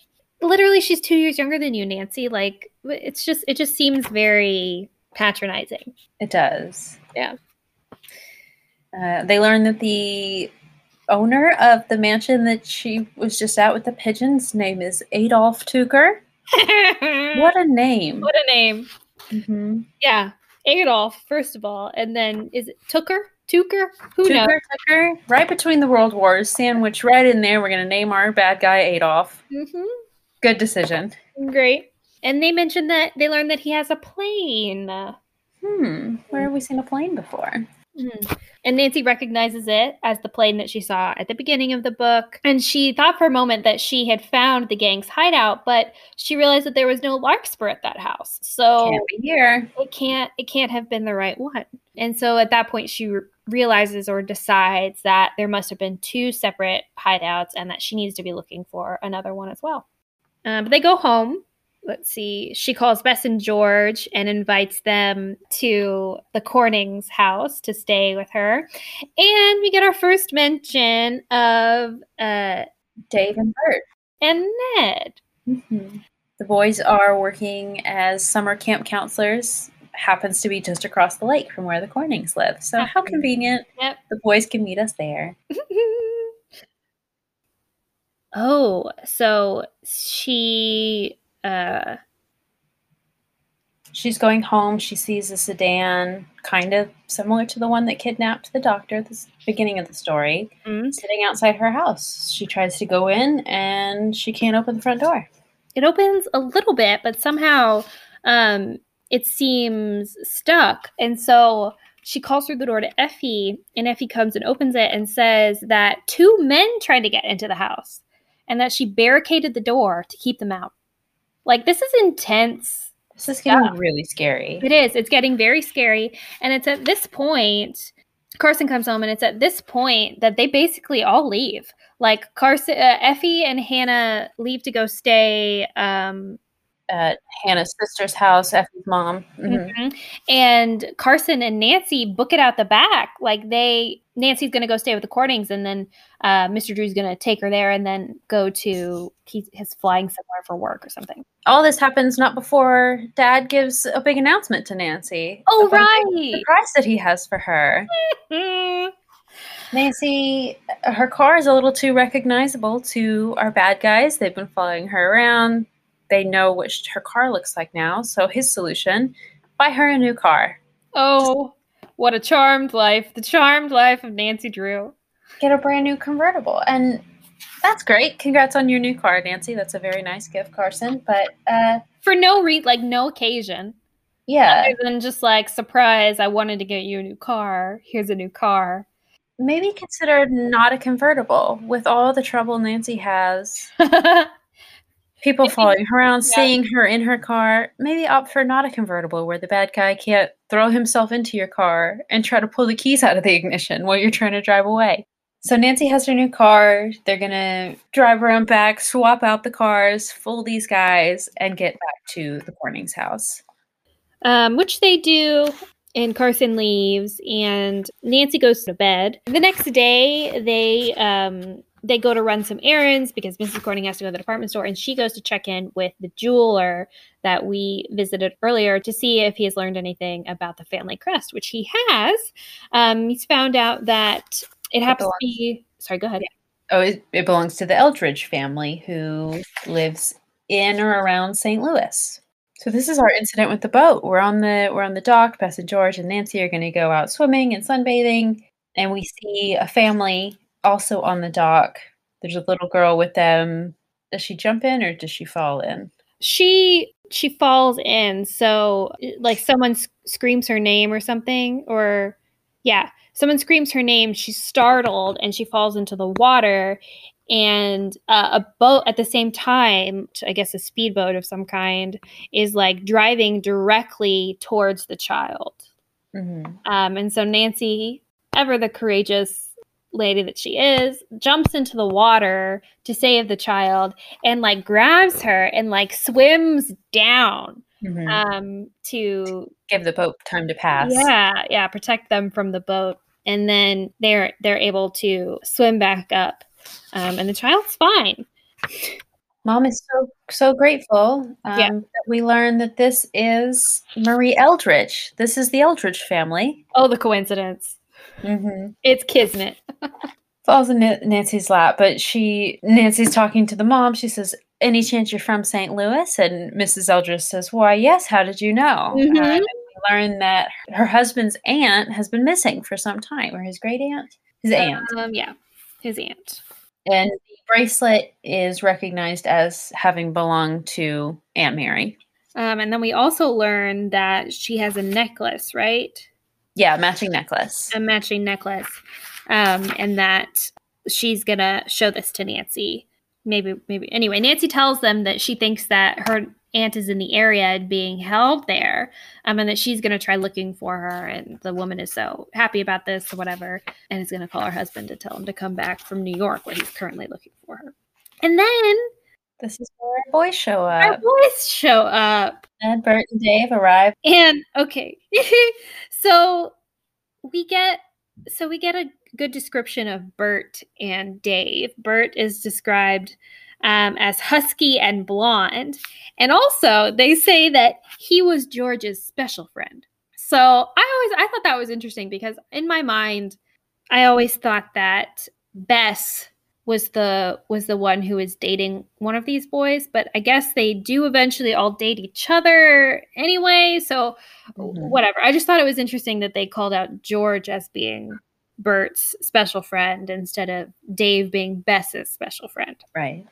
literally she's two years younger than you, Nancy. Like it's just it just seems very patronizing. It does. Yeah. Uh, they learn that the owner of the mansion that she was just at with the pigeons name is Adolf Tucker. What a name. what a name! Mhm. Yeah, Adolf first of all, and then is it Tucker? Tucker? Who knows? Tucker, right between the world wars, sandwich right in there. We're going to name our bad guy Adolf. Mm-hmm. Good decision. Great. And they mentioned that they learned that he has a plane. Hmm. Where have we seen a plane before? Mhm. And Nancy recognizes it as the plane that she saw at the beginning of the book. And she thought for a moment that she had found the gang's hideout, but she realized that there was no larkspur at that house. So Can't be here. it can't it can't have been the right one. And so at that point she realizes or decides that there must have been two separate hideouts and that she needs to be looking for another one as well. Um, but they go home. Let's see. She calls Bess and George and invites them to the Corning's house to stay with her. And we get our first mention of uh, Dave and Bert. and Ned. Mhm. The boys are working as summer camp counselors. Happens to be just across the lake from where the Cornings live. So how convenient. Yep. The boys can meet us there. oh, so she uh She's going home. She sees a sedan, kind of similar to the one that kidnapped the doctor at the beginning of the story, mm, sitting outside her house. She tries to go in and she can't open the front door. it opens a little bit, but somehow um it seems stuck. And so she calls through the door to Effie, and Effie comes and opens it and says that two men tried to get into the house and that she barricaded the door to keep them out. Like, this is intense This is getting really scary. It is. It's getting very scary. And it's at this point, Carson comes home, and it's at this point that they basically all leave. Like Carson, uh, Effie and Hannah leave to go stay. Um, At Hannah's sister's house, Effie's mom. Mhm. mhm. And Carson and Nancy book it out the back. Like they, Nancy's going to go stay with the Cornings, and then uh, Mr. Drew's going to take her there, and then go to he's, flying somewhere for work or something. All this happens not before Dad gives a big announcement to Nancy. Oh right. big Surprise that he has for her. Nancy, her car is a little too recognizable to our bad guys. They've been following her around. They know what sh- her car looks like now. So his solution: buy her a new car. Oh, what a charmed life. The charmed life of Nancy Drew. Get a brand new convertible, and that's great. Congrats on your new car, Nancy. That's a very nice gift, Carson. But uh, For no re like no occasion. yeah, Other than just like surprise, I wanted to get you a new car. Here's a new car. maybe consider not a convertible with all the trouble Nancy has. People following her around, yeah. seeing her in her car. Maybe opt for not a convertible where the bad guy can't throw himself into your car and try to pull the keys out of the ignition while you're trying to drive away. So Nancy has her new car. They're gonna drive around back, swap out the cars, fool these guys, and get back to the Corning's house. um, which they do. And Carson leaves, and Nancy goes to bed. The next day, they um, they go to run some errands because Mrs. Corning has to go to the department store, and she goes to check in with the jeweler that we visited earlier to see if he has learned anything about the family crest, which he has. Um, he's found out that it happens to be. Sorry, go ahead. Oh, it, it belongs to the Eldridge family who lives in or around St. Louis. So this is our incident with the boat. We're on the we're on the dock. Bess and George and Nancy are going to go out swimming and sunbathing, and we see a family also on the dock. There's a little girl with them. Does she jump in or does she fall in? she she falls in so like someone s- screams her name or something or yeah someone screams her name she's startled and she falls into the water and uh, a boat at the same time i guess a speedboat of some kind is like driving directly towards the child Mm-hmm. um, and so Nancy, ever the courageous lady that she is, jumps into the water to save the child and like grabs her and like swims down Mm-hmm. um, to Give the boat time to pass. yeah yeah protect them from the boat. And then they're they're able to swim back up, um, and the child's fine. Mom is so so grateful um, Yeah. that we learn that this is Marie Eldridge. This is the Eldridge family. Oh, the coincidence! Mm-hmm. It's kismet. falls in Nancy's lap, but she Nancy's talking to the mom. She says, "Any chance you're from St. Louis?" And Mrs. Eldridge says, "Why, yes. How did you know?" Mhm. Uh, we learn that her husband's aunt has been missing for some time, or his great aunt, his aunt, Um, yeah, his aunt. and the bracelet is recognized as having belonged to Aunt Mary. Um, and then we also learn that she has a necklace, right? Yeah, matching necklace. A matching necklace. Um, and that she's gonna show this to Nancy. Maybe, maybe. Anyway, Nancy tells them that she thinks that her aunt is in the area and being held there, um, and that she's gonna try looking for her. And the woman is so happy about this or whatever, and is gonna call her husband to tell him to come back from New York, where he's currently looking for her. And then This is where our boys show up. our boys show up. Ed, Bert, and Dave arrive. And okay, so we get so we get a good description of Bert and Dave. Bert is described um, as husky and blonde, and also they say that he was George's special friend. So I always I thought that was interesting because in my mind, I always thought that Bess was the was the one who was dating one of these boys, but I guess they do eventually all date each other anyway. So Mhm. whatever. I just thought it was interesting that they called out George as being Bert's special friend instead of Dave being Bess's special friend. Right.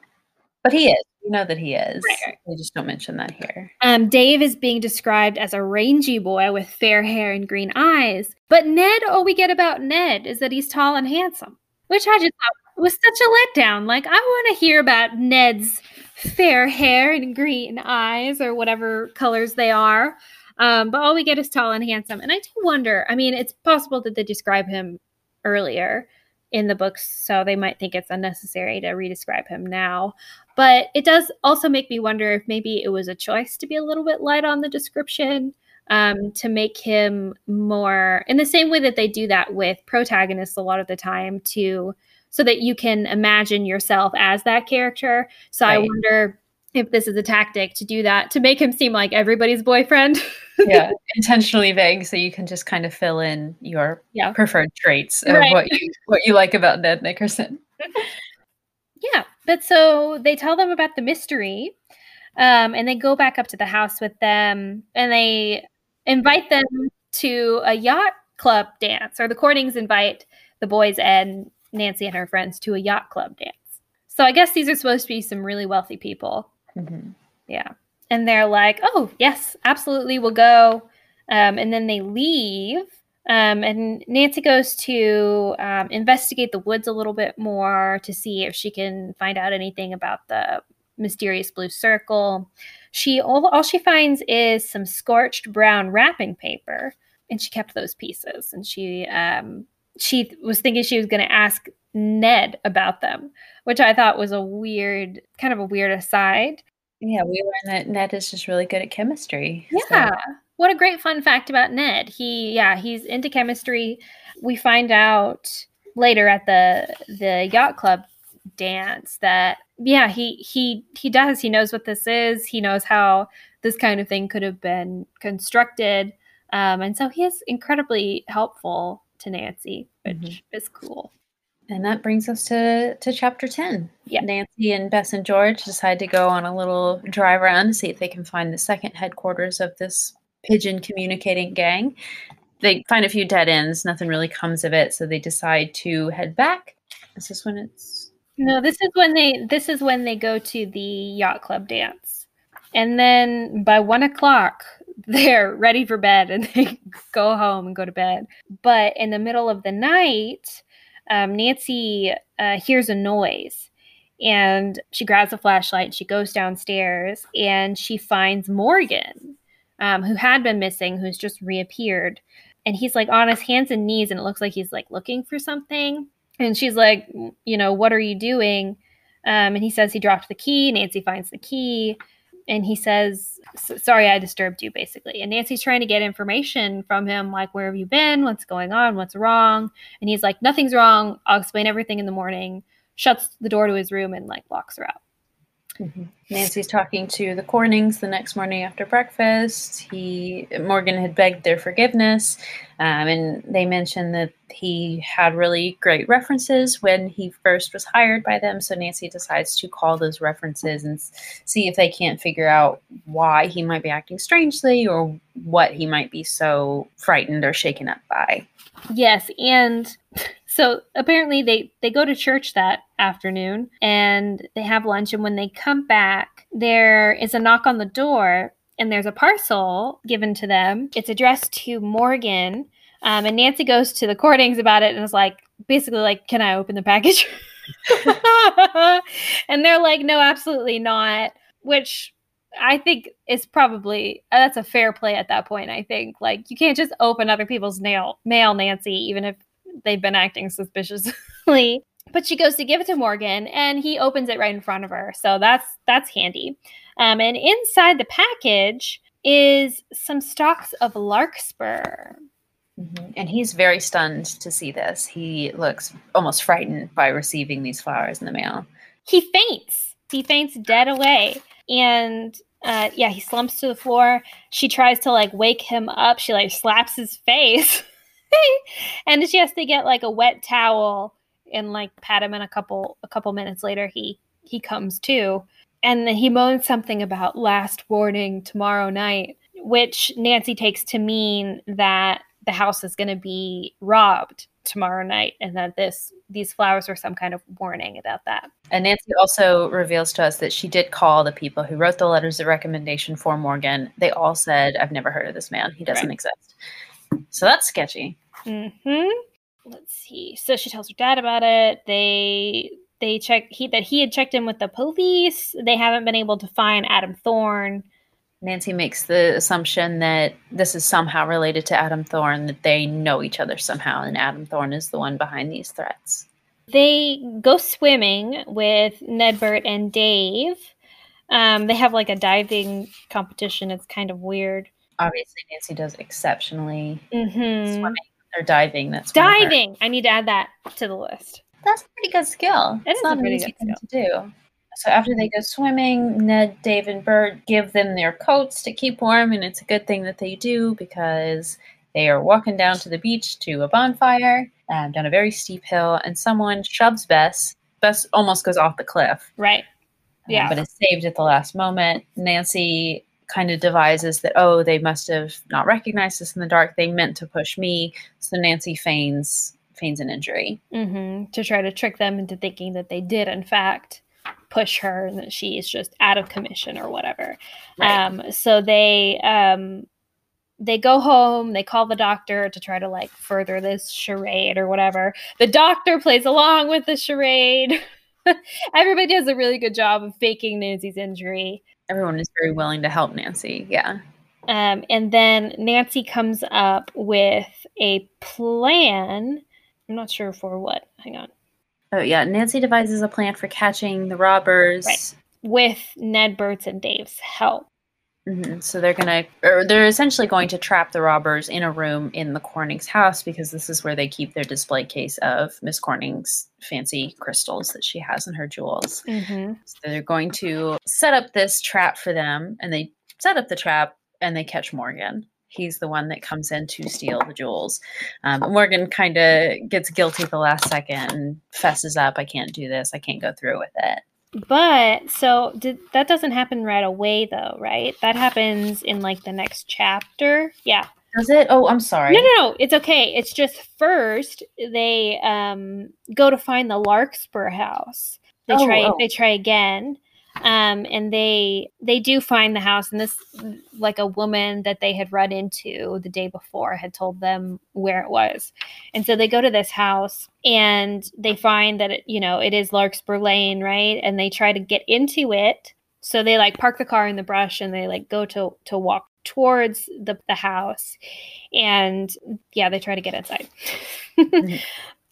But he is. You know that he is. Right, right. We just don't mention that here. Um, Dave is being described as a rangy boy with fair hair and green eyes. But Ned, all we get about Ned is that he's tall and handsome, which I just thought was such a letdown. Like, I want to hear about Ned's fair hair and green eyes or whatever colors they are. Um, but all we get is tall and handsome. And I do wonder, I mean, it's possible that they describe him earlier in the books, so they might think it's unnecessary to redescribe him now. But it does also make me wonder if maybe it was a choice to be a little bit light on the description um, to make him more in the same way that they do that with protagonists a lot of the time to so that you can imagine yourself as that character. So right. I wonder if this is a tactic to do that to make him seem like everybody's boyfriend. yeah, intentionally vague so you can just kind of fill in your yeah. preferred traits of right. what you what you like about Ned Nickerson. yeah, but so they tell them about the mystery, um, and they go back up to the house with them, and they invite them to a yacht club dance, or the Cornings invite the boys and Nancy and her friends to a yacht club dance. So I guess these are supposed to be some really wealthy people. Mm-hmm. Yeah. And they're like, oh, yes, absolutely, we'll go. Um, and then they leave. Um, and Nancy goes to um, investigate the woods a little bit more to see if she can find out anything about the mysterious blue circle. She all, all she finds is some scorched brown wrapping paper, and she kept those pieces. And she um, she was thinking she was going to ask Ned about them, which I thought was a weird, kind of a weird aside. Yeah, we learned that Ned is just really good at chemistry. Yeah. So. What a great fun fact about Ned. He yeah, he's into chemistry. We find out later at the the yacht club dance that yeah, he he he does. He knows what this is. He knows how this kind of thing could have been constructed. Um, and so he is incredibly helpful to Nancy, which mm-hmm. is cool. And that brings us to, to chapter 10. Yeah. Nancy and Bess and George decide to go on a little drive around to see if they can find the second headquarters of this pigeon communicating gang. They find a few dead ends, nothing really comes of it, so they decide to head back. Is this when it's No, this is when they this is when they go to the yacht club dance. And then by one o'clock, they're ready for bed and they go home and go to bed. But in the middle of the night, um, Nancy uh, hears a noise and she grabs a flashlight. and She goes downstairs and she finds Morgan, um, who had been missing, who's just reappeared. And he's like on his hands and knees, and it looks like he's like looking for something. And she's like, you know, what are you doing? Um, and he says he dropped the key. Nancy finds the key and he says, Sorry, I disturbed you, basically. And Nancy's trying to get information from him, like, Where have you been? What's going on? What's wrong? And he's like, Nothing's wrong. I'll explain everything in the morning. Shuts the door to his room and, like, locks her out. Mm-hmm. Nancy's talking to the Cornings the next morning after breakfast. He Morgan had begged their forgiveness, um, and they mentioned that he had really great references when he first was hired by them. So Nancy decides to call those references and see if they can't figure out why he might be acting strangely or what he might be so frightened or shaken up by. Yes, and so apparently they they go to church that afternoon and they have lunch and when they come back there is a knock on the door and there's a parcel given to them. It's addressed to Morgan. Um, and Nancy goes to the Cornings about it and is like, basically, like, can I open the package? and they're like, no, absolutely not. Which I think is probably that's a fair play at that point. I think like you can't just open other people's nail mail, Nancy, even if they've been acting suspiciously. But she goes to give it to Morgan, and he opens it right in front of her. So that's that's handy. Um, and inside the package is some stalks of larkspur. Mm-hmm. And he's very stunned to see this. He looks almost frightened by receiving these flowers in the mail. He faints. He faints dead away. And uh, yeah, he slumps to the floor. She tries to like wake him up. She like slaps his face. and she has to get like a wet towel and like pat him and a couple a couple minutes later he he comes to and then he moans something about last warning tomorrow night which Nancy takes to mean that the house is going to be robbed tomorrow night and that this these flowers were some kind of warning about that. And Nancy also reveals to us that she did call the people who wrote the letters of recommendation for Morgan. They all said, I've never heard of this man. He doesn't right. exist. So that's sketchy. Mm-hmm. Let's see. So she tells her dad about it. They they check he that he had checked in with the police. They haven't been able to find Adam Thorne. Nancy makes the assumption that this is somehow related to Adam Thorne, that they know each other somehow, and Adam Thorne is the one behind these threats. They go swimming with Ned, Bert, and Dave. Um, they have like a diving competition. It's kind of weird. Obviously, Nancy does exceptionally hmm swimming or diving. That's one of her- Diving. I need to add that to the list. That's a pretty good skill. It It's not an pretty easy good thing to do. So after they go swimming, Ned, Dave, and Bert give them their coats to keep warm, and it's a good thing that they do because they are walking down to the beach to a bonfire um, down a very steep hill, and someone shoves Bess. Bess almost goes off the cliff, Right. um, Yeah. but is saved at the last moment. Nancy kind of devises that oh they must have not recognized us in the dark they meant to push me so nancy feigns feigns an injury hmm To try to trick them into thinking that they did, in fact, push her and that she is just out of commission or whatever. Right. Um, so they um, they go home. They call the doctor to try to like further this charade or whatever. The doctor plays along with the charade. Everybody does a really good job of faking Nancy's injury. Everyone is very willing to help nancy yeah Um, and then Nancy comes up with a plan. I'm not sure for what. Hang on. Oh yeah, Nancy devises a plan for catching the robbers. Right. With Ned, Bert's, and Dave's help. Mhm, So they're gonna, or they're essentially going to trap the robbers in a room in the Corning's house because this is where they keep their display case of Miss Corning's fancy crystals that she has in her jewels. Mm-hmm. So they're going to set up this trap for them, and they set up the trap and they catch Morgan. He's the one that comes in to steal the jewels. Um, Morgan kind of gets guilty at the last second and fesses up. I can't do this. I can't go through with it. But so did that doesn't happen right away though, right? That happens in like the next chapter. Yeah. Does it? Oh, I'm sorry. No, no, no. It's okay. It's just first they um go to find the Larkspur house. They Oh, try oh. they try again. Um and they they do find the house and this like a woman that they had run into the day before had told them where it was. And so they go to this house and they find that it, you know, it is Larkspur Lane, right? And they try to get into it. So they like park the car in the brush and they like go to to walk towards the, the house and yeah they try to get inside Mhm.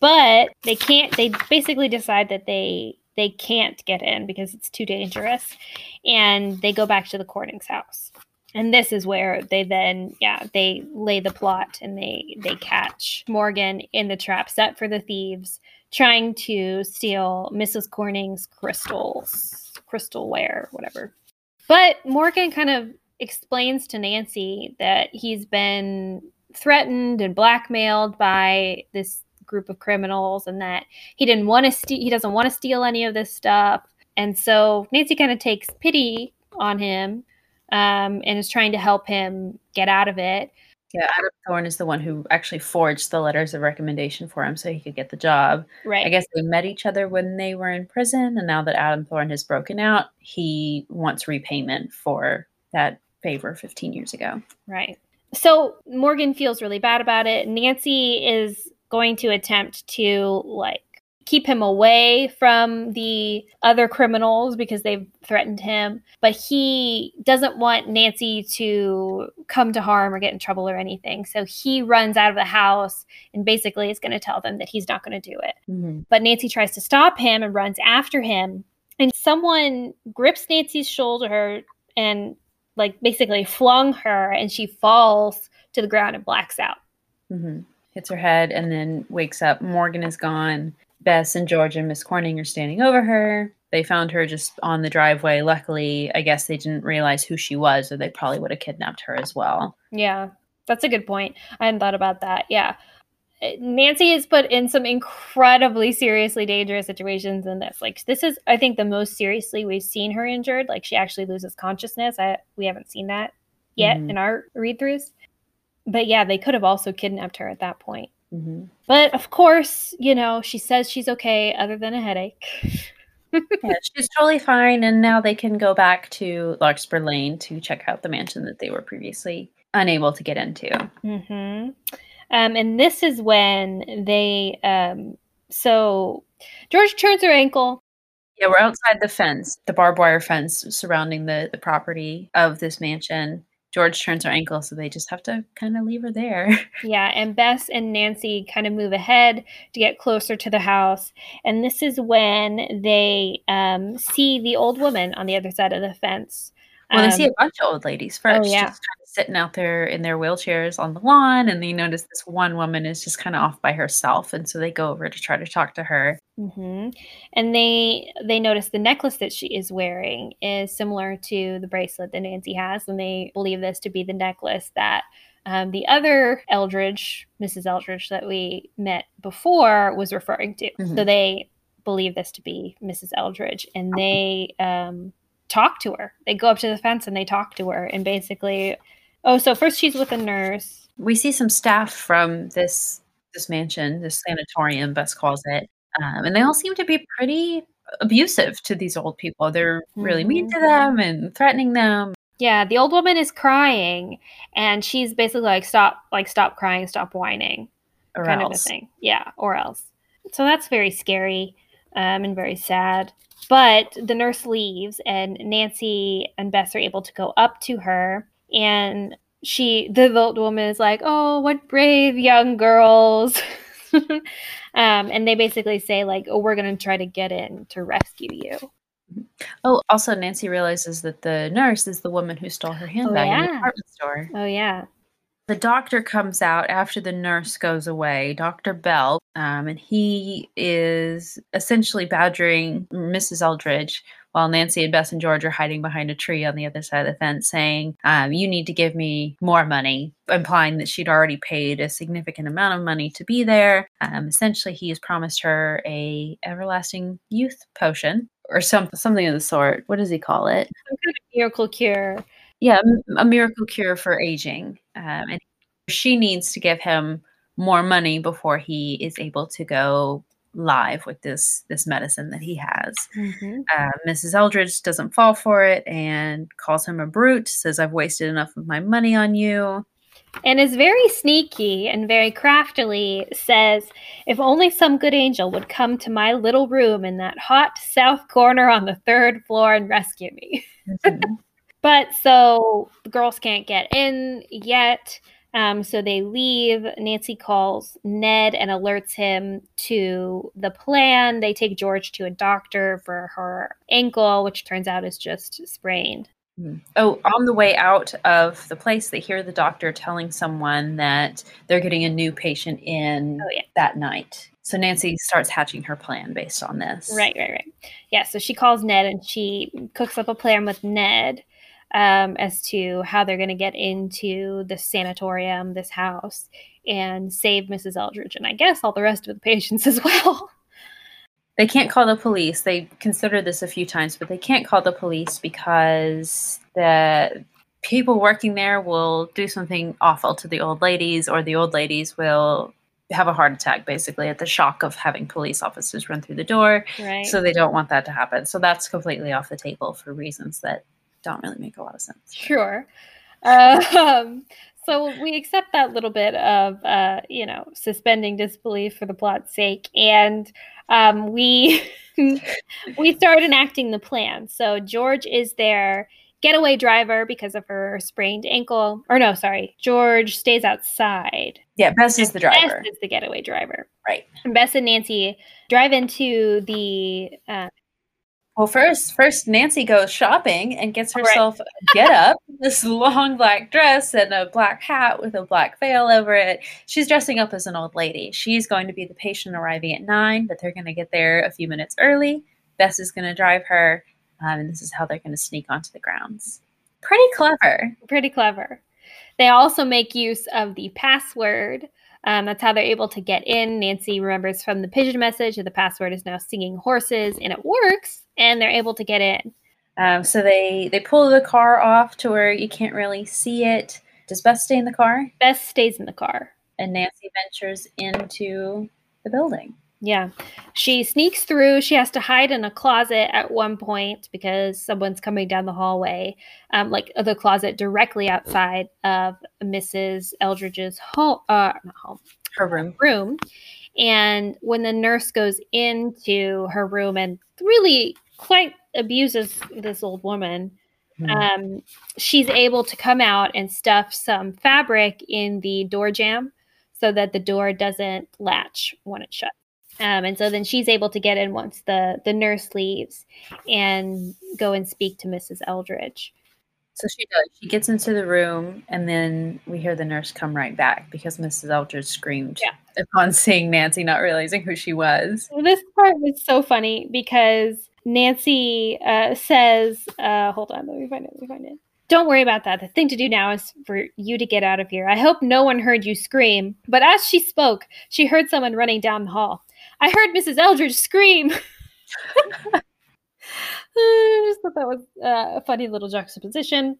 but they can't they basically decide that they they can't get in because it's too dangerous. And they go back to the corning's house. And this is where they then yeah they lay the plot and they they catch morgan in the trap set for the thieves trying to steal mrs corning's crystals crystalware whatever. But morgan kind of explains to nancy that he's been threatened and blackmailed by this group of criminals and that he didn't want to steal he doesn't want to steal any of this stuff and so nancy kind of takes pity on him um, and is trying to help him get out of it Yeah, Adam Thorne is the one who actually forged the letters of recommendation for him so he could get the job. right I guess they met each other when they were in prison, and now that Adam Thorne has broken out, he wants repayment for that favor 15 years ago. Right. So Morgan feels really bad about it. Nancy is going to attempt to like keep him away from the other criminals because they've threatened him, but he doesn't want Nancy to come to harm or get in trouble or anything. So he runs out of the house and basically is going to tell them that he's not going to do it. But Nancy tries to stop him and runs after him. And someone grips Nancy's shoulder and like basically flung her and she falls to the ground and blacks out. hmm Hits her head and then wakes up. Morgan is gone. Bess and George and Miss Corning are standing over her. They found her just on the driveway. Luckily, I guess they didn't realize who she was, or they probably would have kidnapped her as well. Yeah, that's a good point. I hadn't thought about that. Yeah. Uh, Nancy is put in some incredibly seriously dangerous situations in this. Like this is I think the most seriously we've seen her injured. Like she actually loses consciousness. I we haven't seen that yet Mhm. in our read-throughs. But yeah, they could have also kidnapped her at that point. hmm But of course, you know, she says she's okay other than a headache. Yeah, she's totally fine, and now they can go back to Larkspur Lane to check out the mansion that they were previously unable to get into. hmm Um, and this is when they, um, so George turns her ankle. Yeah, we're outside the fence, the barbed wire fence surrounding the, the property of this mansion. George turns her ankle, so they just have to kind of leave her there. Yeah, and Bess and Nancy kind of move ahead to get closer to the house. And this is when they um, see the old woman on the other side of the fence. Well, they see a Um, bunch of old ladies first, yeah. Just kind of sitting out there in their wheelchairs on the lawn, and they notice this one woman is just kind of off by herself, and so they go over to try to talk to her. hmm And they they notice the necklace that she is wearing is similar to the bracelet that Nancy has, and they believe this to be the necklace that um, the other Eldridge, Mrs. Eldridge, that we met before, was referring to. So Mhm. they believe this to be Mrs. Eldridge, and they um, talk to her. They go up to the fence and they talk to her, and basically, oh, so first she's with a nurse. We see some staff from this this mansion, this sanatorium, Bess calls it, um, and they all seem to be pretty abusive to these old people. They're really mean to them and threatening them. Yeah, the old woman is crying, and she's basically like, "Stop! Like, stop crying! Stop whining!" Or kind of a thing. Yeah, or else. So that's very scary um, and very sad. But the nurse leaves, and Nancy and Bess are able to go up to her, and she, the old woman, is like, "Oh, what brave young girls!" um, and they basically say like, "Oh, we're gonna try to get in to rescue you." Oh, also, Nancy realizes that the nurse is the woman who stole her handbag in the department store. Oh yeah, The doctor comes out after the nurse goes away, Dr. Bell, um, and he is essentially badgering Mrs. Eldridge while Nancy and Bess and George are hiding behind a tree on the other side of the fence, saying, um, You need to give me more money, implying that she'd already paid a significant amount of money to be there. Um, essentially, he has promised her a everlasting youth potion or some, something of the sort. What does he call it? some kind of miracle cure. yeah, a miracle cure for aging. Um, and she needs to give him more money before he is able to go live with this this medicine that he has. Uh, Mrs. Eldridge doesn't fall for it and calls him a brute. Says, "I've wasted enough of my money on you." and is very sneaky and very craftily says, If only some good angel would come to my little room in that hot south corner on the third floor and rescue me. Mhm. But so the girls can't get in yet. Um, so they leave. Nancy calls Ned and alerts him to the plan. They take George to a doctor for her ankle, which turns out is just sprained. Mhm. Oh, on the way out of the place, they hear the doctor telling someone that they're getting a new patient in Oh, yeah. that night. So Nancy starts hatching her plan based on this. Right, right, right. Yeah, so she calls Ned and she cooks up a plan with Ned um, as to how they're going to get into the sanatorium, this house, and save Mrs. Eldridge and I guess all the rest of the patients as well. They can't call the police. They considered this a few times, but they can't call the police because the people working there will do something awful to the old ladies, or the old ladies will have a heart attack basically at the shock of having police officers run through the door. Right. So they don't want that to happen. So that's completely off the table for reasons that don't really make a lot of sense. Sure. Um, so we accept that little bit of, uh, you know, suspending disbelief for the plot's sake, and um, we we start enacting the plan. So George is their getaway driver because of her sprained ankle. Or no, sorry, George stays outside. Yeah, Bess is the driver. Bess is the getaway driver. Right. And Bess and Nancy drive into the uh, Well, first, first Nancy goes shopping and gets herself a get up, this long black dress and a black hat with a black veil over it. She's dressing up as an old lady. She's going to be the patient arriving at nine, but they're going to get there a few minutes early. Bess is going to drive her, um, and this is how they're going to sneak onto the grounds. Pretty clever. pretty clever. They also make use of the password. Um, that's how they're able to get in. Nancy remembers from the pigeon message that the password is now singing horses, and it works, and they're able to get in. Um, so they they pull the car off to where you can't really see it. Does Bess stay in the car? Bess stays in the car. And Nancy ventures into the building. Yeah. She sneaks through. She has to hide in a closet at one point because someone's coming down the hallway, um, like the closet directly outside of Mrs. Eldridge's home, uh, not home, Her room. room. And when the nurse goes into her room and really quite abuses this old woman, Hmm. um, she's able to come out and stuff some fabric in the door jamb so that the door doesn't latch when it shuts. Um, and so then she's able to get in once the the nurse leaves and go and speak to Mrs. Eldridge. So she does. She gets into the room, and then we hear the nurse come right back because Mrs. Eldridge screamed Yeah. upon seeing Nancy, not realizing who she was. So this part was so funny because Nancy uh, says, uh, "Hold on, let me find it. Let me find it." Don't worry about that. The thing to do now is for you to get out of here. I hope no one heard you scream. But as she spoke, she heard someone running down the hall. I heard Mrs. Eldridge scream. I just thought that was uh, a funny little juxtaposition.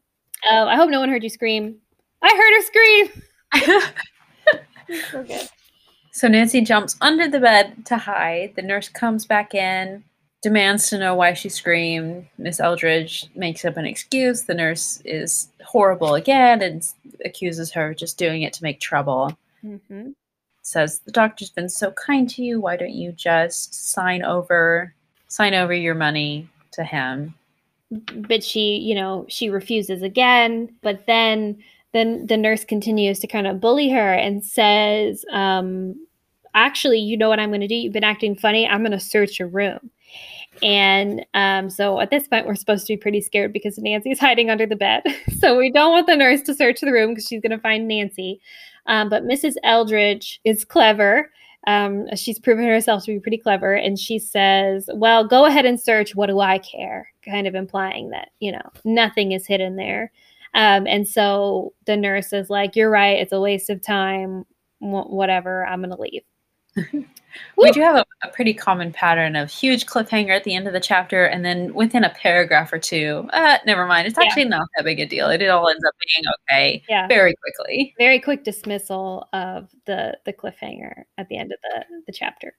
Uh, I hope no one heard you scream. I heard her scream. so good. So Nancy jumps under the bed to hide. The nurse comes back in, demands to know why she screamed. Miss Eldridge makes up an excuse. The nurse is horrible again and accuses her of just doing it to make trouble. hmm Says the doctor's been so kind to you. Why don't you just sign over, sign over your money to him? but she you know she refuses again. But then then the nurse continues to kind of bully her and says um actually you know what i'm going to do? You've been acting funny. I'm going to search your room. And um, so at this point we're supposed to be pretty scared because nancy's hiding under the bed. So we don't want the nurse to search the room because she's going to find nancy um, but mrs eldridge is clever. Um, she's proven herself to be pretty clever and she says well go ahead and search what do i care? kind of implying that you know nothing is hidden there. Um, and so the nurse is like you're right. It's a waste of time. Wh- whatever. I'm gonna leave We do have a, a pretty common pattern of huge cliffhanger at the end of the chapter, and then within a paragraph or two, uh, never mind. It's Yeah. actually not that big a deal. It all ends up being okay yeah very quickly. very quick dismissal of the the cliffhanger at the end of the the chapter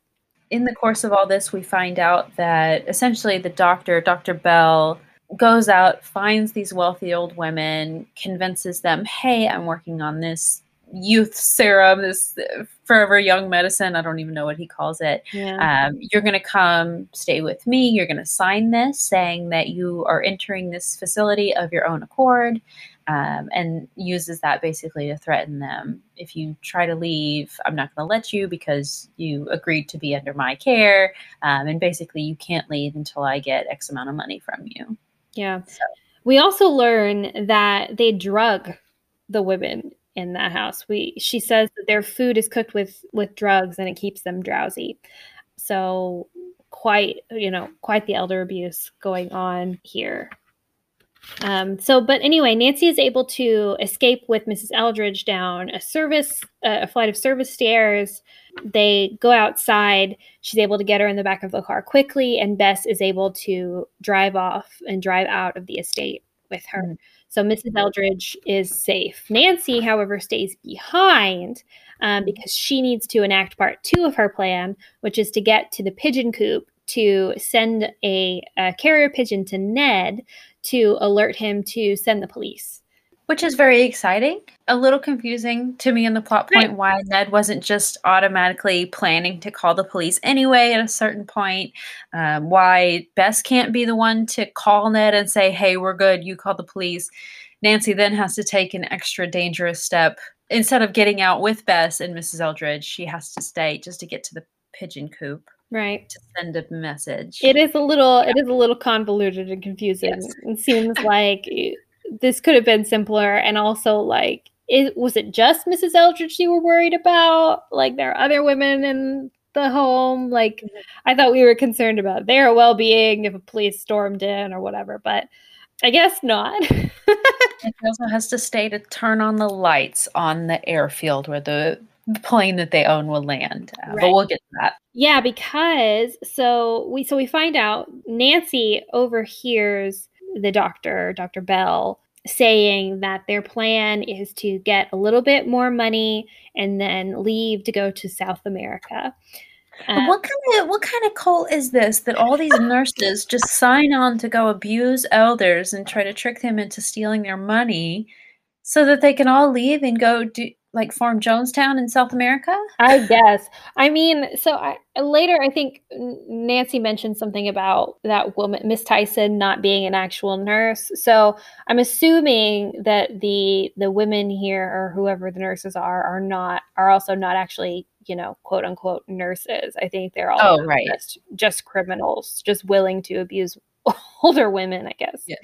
In the course of all this, we find out that essentially the doctor, Dr. Bell, goes out, finds these wealthy old women, convinces them, hey, I'm working on this youth serum, this forever young medicine. I don't even know what he calls it. yeah um, you're going to come stay with me. You're going to sign this saying that you are entering this facility of your own accord, um, and uses that basically to threaten them. If you try to leave, I'm not going to let you because you agreed to be under my care. Um, and basically, you can't leave until I get X amount of money from you. yeah So, we also learn that they drug the women in that house. We she says that their food is cooked with with drugs and it keeps them drowsy. So quite you know quite the elder abuse going on here. Um, so but anyway nancy is able to escape with mrs eldridge down a service uh, a flight of service stairs. They go outside. She's able to get her in the back of the car quickly and bess is able to drive off and drive out of the estate with her. Mhm. So mrs eldridge is safe. Nancy however stays behind um, because she needs to enact part two of her plan which is to get to the pigeon coop to send a, a carrier pigeon to ned to alert him to send the police which is very exciting. A little confusing to me in the plot point Right. why Ned wasn't just automatically planning to call the police anyway at a certain point. Um, why Bess can't be the one to call Ned and say, hey, we're good, you call the police. Nancy then has to take an extra dangerous step. Instead of getting out with Bess and Mrs. Eldridge, she has to stay just to get to the pigeon coop right to send a message. It is a little it is a little convoluted and confusing. Yes. It seems like eh, this could have been simpler and also like it was it just Mrs. Eldridge you were worried about? Like there are other women in the home. Like Mhm. I thought we were concerned about their well being if a police stormed in or whatever, but I guess not. He also has to stay to turn on the lights on the airfield where the the plane that they own will land. Uh, But we'll get to that. Yeah, because so we so we find out Nancy overhears the doctor, Dr. Bell, saying that their plan is to get a little bit more money and then leave to go to South America. Uh, what kind of what kind of cult is this that all these nurses just sign on to go abuse elders and try to trick them into stealing their money so that they can all leave and go do like form Jonestown in South America? I guess. I mean, so I, later I think Nancy mentioned something about that woman, Miss Tyson, not being an actual nurse. So I'm assuming that the the women here or whoever the nurses are are not are also not actually you know quote unquote nurses. I think they're all oh, right. just just criminals, just willing to abuse older women. I guess. Yeah.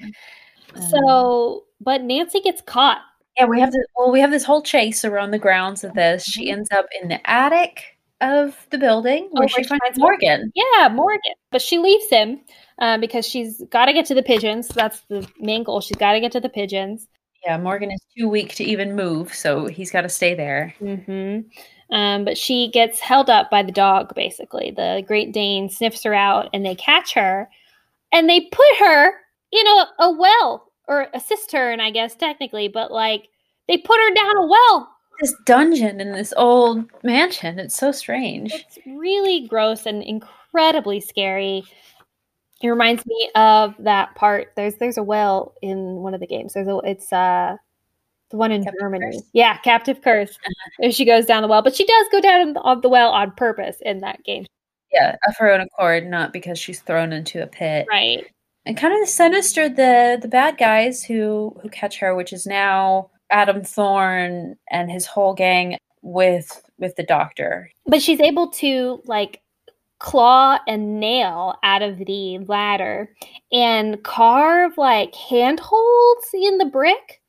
So, but Nancy gets caught yeah, we have the well, we have this whole chase around the grounds of this. She Mhm. ends up in the attic of the building where where she she finds finds Morgan. Yeah, Morgan. But she leaves him uh, because she's got to get to the pigeons. That's the main goal. She's got to get to the pigeons. Yeah, Morgan is too weak to even move, so he's got to stay there. hmm Um, but she gets held up by the dog, basically. The Great Dane sniffs her out and they catch her and they put her in a, a well or assist her, and I guess, technically, but like they put her down a well. This dungeon in this old mansion. It's so strange. It's really gross and incredibly scary. It reminds me of that part. There's there's a well in one of the games. There's a it's uh the one in Captive Germany. Curse? Yeah, Captive Curse. And she goes down the well, but she does go down the, the well on purpose in that game. Yeah, of her own accord, not because she's thrown into a pit. Right. And kind of sinister the the bad guys who who catch her, which is now Adam Thorne and his whole gang with with the doctor. But she's able to like claw and nail out of the ladder and carve like handholds in the brick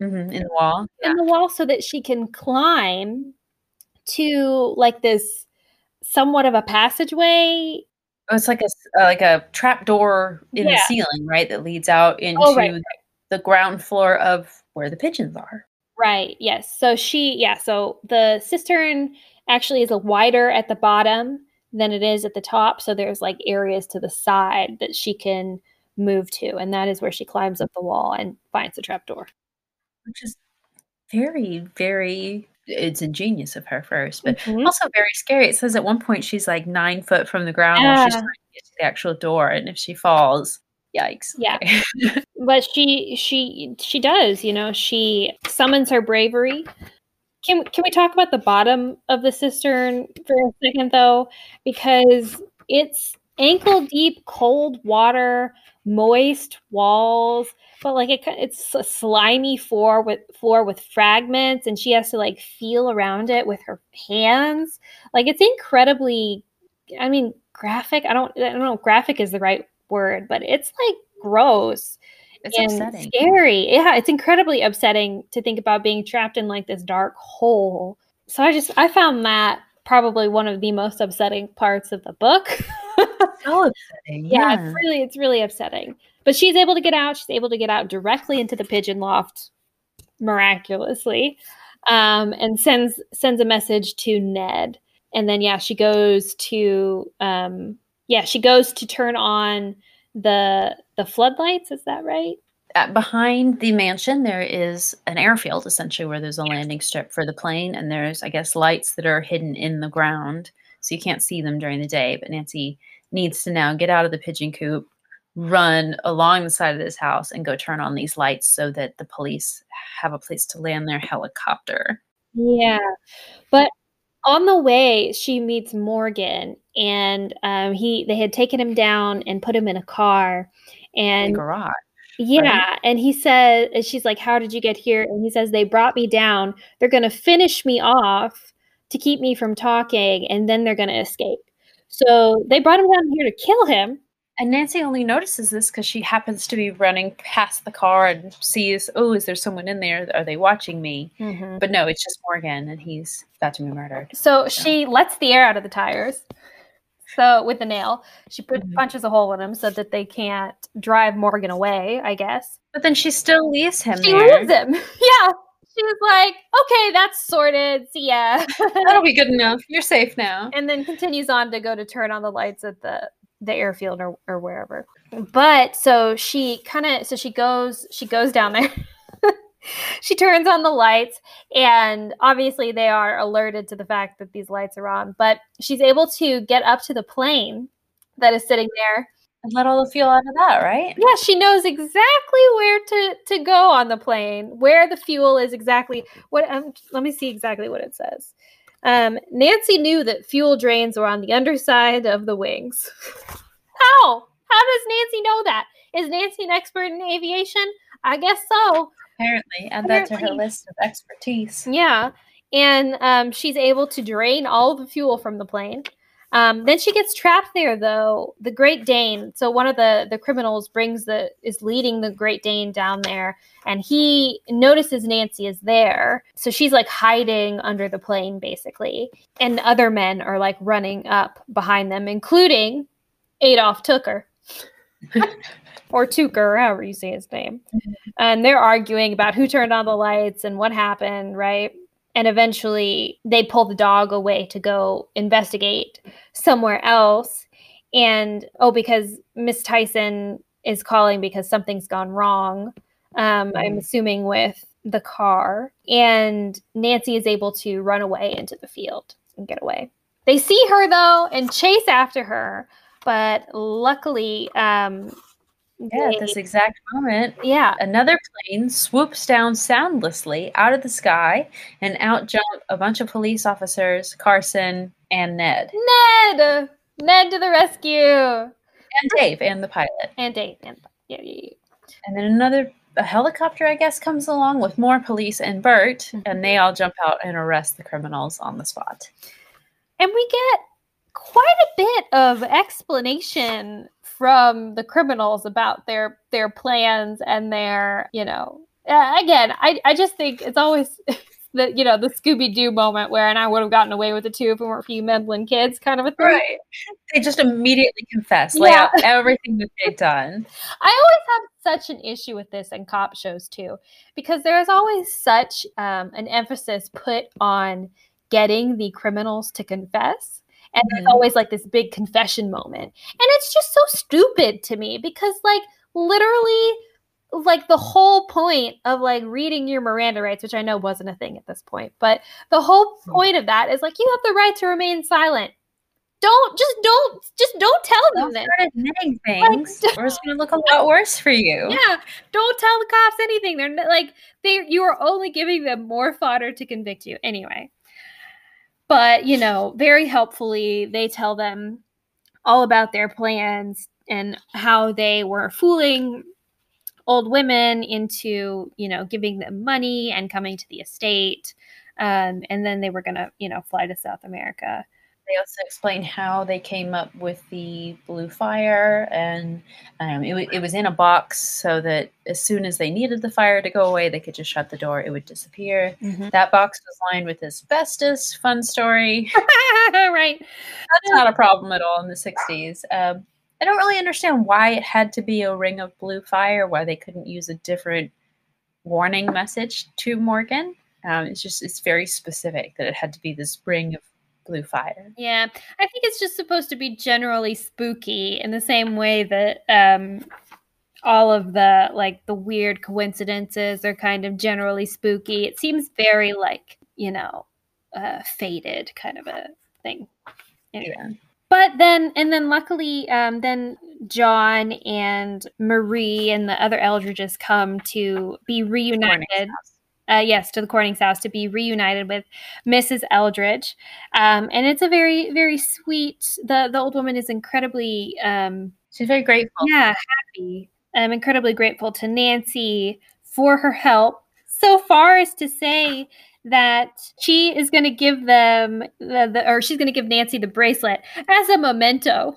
Mhm, in the wall. in the wall so that she can climb to like this somewhat of a passageway. Oh, it's like a uh, like a trap door in the ceiling, right? That leads out into Oh, right, the ground floor of where the pigeons are. Right. Yes. So she, yeah. So the cistern actually is a wider at the bottom than it is at the top. So there's like areas to the side that she can move to, and that is where she climbs up the wall and finds the trapdoor. Which is very, very it's ingenious of her first, but Mhm. also very scary. It says at one point she's like nine foot from the ground while she's trying to get to the actual door, and if she falls, yikes. Yeah. But she, she, she does. You know, she summons her bravery. Can can we talk about the bottom of the cistern for a second, though, because it's ankle deep, cold water, moist walls, but like it, it's a slimy floor with floor with fragments, and she has to like feel around it with her hands. Like it's incredibly, I mean, graphic. I don't, I don't know, graphic is the right word, but it's like gross it's and upsetting. scary. Yeah, it's incredibly upsetting to think about being trapped in like this dark hole. So I just I found that probably one of the most upsetting parts of the book. So upsetting. yeah, Yeah. it's really it's really upsetting. But she's able to get out. She's able to get out directly into the pigeon loft miraculously. Um, and sends sends a message to Ned. And then yeah, she goes to um yeah, she goes to turn on the the floodlights, is that right? Uh, behind the mansion, there is an airfield, essentially, where there's a landing strip for the plane, and there's, I guess, lights that are hidden in the ground, so you can't see them during the day. But Nancy needs to now get out of the pigeon coop, run along the side of this house, and go turn on these lights so that the police have a place to land their helicopter. Yeah. But on the way, she meets Morgan and um, he they had taken him down and put him in a car. And garage. yeah, and he said and she's like, How did you get here? And he says, They brought me down. They're gonna finish me off to keep me from talking, and then they're gonna escape. So they brought him down here to kill him. And Nancy only notices this because she happens to be running past the car and sees, oh, is there someone in there? Are they watching me? But no, it's just Morgan, and he's about to be murdered. So she lets the air out of the tires. So with the nail, she put, Mhm. punches a hole in him so that they can't drive Morgan away. I guess But then she still leaves him she there. leaves him. yeah, she was like, "Okay, that's sorted. See ya," That'll be good enough. You're safe now. and then continues on to go to turn on the lights at the the airfield or, or wherever. But so she kind of so she goes she goes down there. she turns on the lights and obviously they are alerted to the fact that these lights are on, but she's able to get up to the plane that is sitting there And let all the fuel out of that, right? Yeah, she knows exactly where to to go on the plane, where the fuel is exactly. What? Um, let me see exactly what it says. Um, Nancy knew that fuel drains were on the underside of the wings. How? How does Nancy know that? Is Nancy an expert in aviation? I guess so. Apparently, add that to her list of expertise. Yeah. And um, she's able to drain all the fuel from the plane. Um, then she gets trapped there, though. The Great Dane. So one of the the criminals brings the is leading the Great Dane down there, and he notices Nancy is there. So she's like hiding under the plane, basically. And other men are like running up behind them, including Adolf Tooker. or Tuker, or however you say his name. And they're arguing about who turned on the lights and what happened, right? And eventually they pull the dog away to go investigate somewhere else. And oh, because Miss Tyson is calling because something's gone wrong. Um, I'm assuming with the car. And Nancy is able to run away into the field and get away. They see her though and chase after her, but luckily, um, Yeah, at this exact moment, yeah, another plane swoops down soundlessly out of the sky and out jump a bunch of police officers, Carson and Ned. Ned, Ned to the rescue, And Dave and the pilot. and Dave, and yeah, yeah, yeah. And then another a helicopter, I guess, comes along with more police and Bert, Mhm. and they all jump out and arrest the criminals on the spot. and we get quite a bit of explanation from the criminals about their their plans and their you know uh, again I, I just think it's always the you know the scooby-doo moment where and i would have gotten away with it too if it weren't for you meddling kids kind of a thing Right. They just immediately confess, lay Yeah. out everything that they've done. I always have such an issue with this in cop shows too, because there is always such um, an emphasis put on getting the criminals to confess. And there's Mhm. always like this big confession moment. And it's just so stupid to me because, like, literally, like the whole point of like reading your Miranda rights, which I know wasn't a thing at this point, but the whole Hmm. point of that is like you have the right to remain silent. Don't just don't just don't tell them Don't start admitting things, or it's going to look a lot worse for you. Yeah, don't tell the cops anything. They're like they you are only giving them more fodder to convict you anyway. But, you know, very helpfully they tell them all about their plans and how they were fooling old women into, you know, giving them money and coming to the estate. Um, and then they were going to, you know, fly to South America. They also explain how they came up with the blue fire, and um, it, it was in a box so that as soon as they needed the fire to go away, they could just shut the door; it would disappear. That box was lined with asbestos. Fun story. right. That's not a problem at all in the '60s. Um, I don't really understand why it had to be a ring of blue fire. Why they couldn't use a different warning message to Morgan. Um, it's just it's very specific that it had to be this ring of blue fire. Yeah, I think it's just supposed to be generally spooky in the same way that um, all of the like the weird coincidences are kind of generally spooky. It seems very like you know uh, faded kind of a thing. Anyway. Yeah. But then, and then luckily, um, then John and Marie and the other Eldridges come to be reunited. Uh, yes, to the Corning's house to be reunited with Mrs. Eldridge, um, and it's a very, very sweet. the The old woman is incredibly, um, She's very grateful. yeah, happy. I'm incredibly grateful to Nancy for her help. So far as to say that she is going to give them the, the or she's going to give Nancy the bracelet as a memento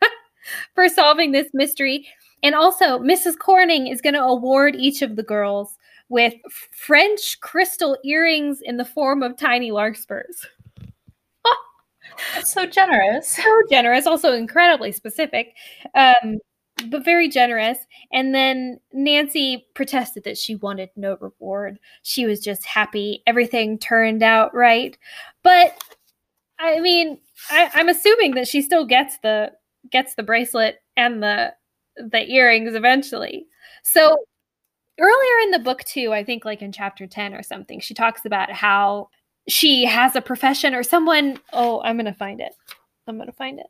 for solving this mystery. And also, Mrs. Corning is going to award each of the girls with French crystal earrings in the form of tiny larkspurs. That's so generous. So generous, also incredibly specific, um, but very generous. And then Nancy protested that she wanted no reward. She was just happy everything turned out right. But I mean, I, I'm assuming that she still gets the gets the bracelet and the the earrings eventually. So earlier in the book too, I think like in chapter 10 or something, she talks about how she has a profession or someone oh, I'm to find it. I'm to find it.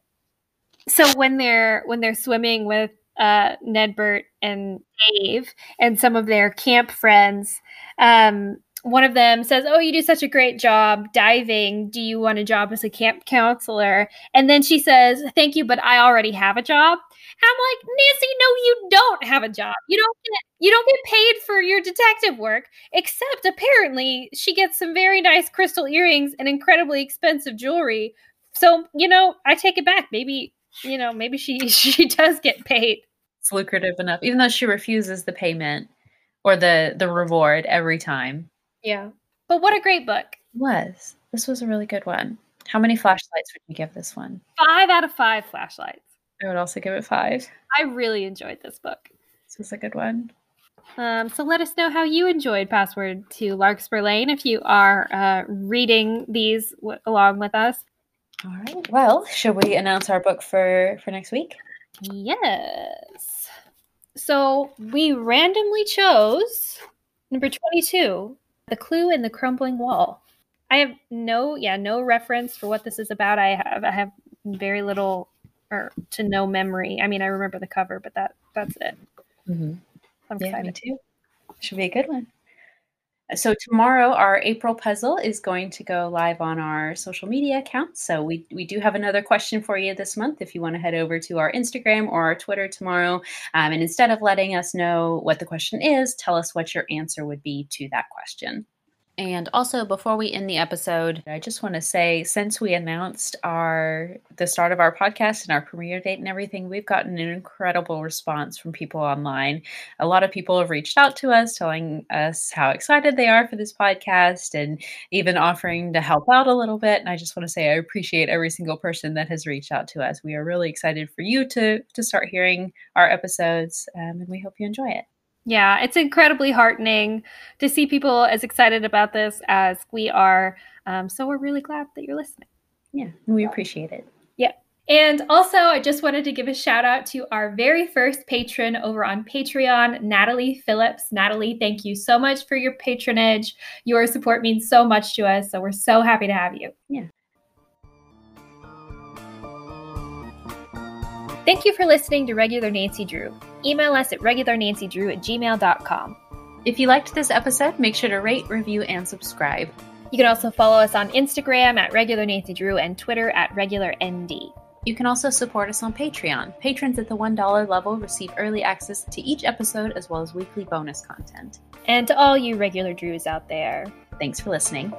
so when they're when they're swimming with uh, Ned, Bert and Dave and some of their camp friends, um, one of them says, "Oh, you do such a great job diving. Do you want a job as a camp counselor?" And then she says, "Thank you, but I already have a job." And I'm like, "Nancy, no, you don't have a job. You don't get you don't get paid for your detective work, except apparently she gets some very nice crystal earrings and incredibly expensive jewelry. So, you know, I take it back. Maybe, you know, maybe she she does get paid. It's lucrative enough, even though she refuses the payment or the the reward every time. Yeah. But what a great book. It was. This was a really good one. How many flashlights would you give this one? Five out of five flashlights. I would also give it five. I really enjoyed this book. This was a good one. Um, so let us know how you enjoyed Password to Larkspur Lane if you are uh, reading these w- along with us. All right. Well, should we announce our book for for next week? Yes. So we randomly chose number 22, The Clue in the Crumbling Wall. I have no, yeah, no reference for what this is about. I have, I have very little or to no memory. I mean, I remember the cover, but that that's it. Mm-hmm. I'm excited. me too. Should be a good one. So tomorrow, our April puzzle is going to go live on our social media accounts. So we we do have another question for you this month. If you want to head over to our Instagram or our Twitter tomorrow, um, and instead of letting us know what the question is, tell us what your answer would be to that question. And also, before we end the episode, I just want to say, since we announced our the start of our podcast and our premiere date and everything, we've gotten an incredible response from people online. A lot of people have reached out to us, telling us how excited they are for this podcast, and even offering to help out a little bit. And I just want to say, I appreciate every single person that has reached out to us. We are really excited for you to to start hearing our episodes, um, and we hope you enjoy it. Yeah, it's incredibly heartening to see people as excited about this as we are. Um, so we're really glad that you're listening. Yeah, we appreciate it. Yeah. And also, I just wanted to give a shout out to our very first patron over on Patreon, Natalie Phillips. Natalie, thank you so much for your patronage. Your support means so much to us. So we're so happy to have you. Yeah. Thank you for listening to Regular Nancy Drew. Email us at regularnancydrew at gmail.com. If you liked this episode, make sure to rate, review, and subscribe. You can also follow us on Instagram at Regular Nancy Drew and Twitter at Regular ND. You can also support us on Patreon. Patrons at the $1 level receive early access to each episode as well as weekly bonus content. And to all you regular Drews out there, Thanks for listening.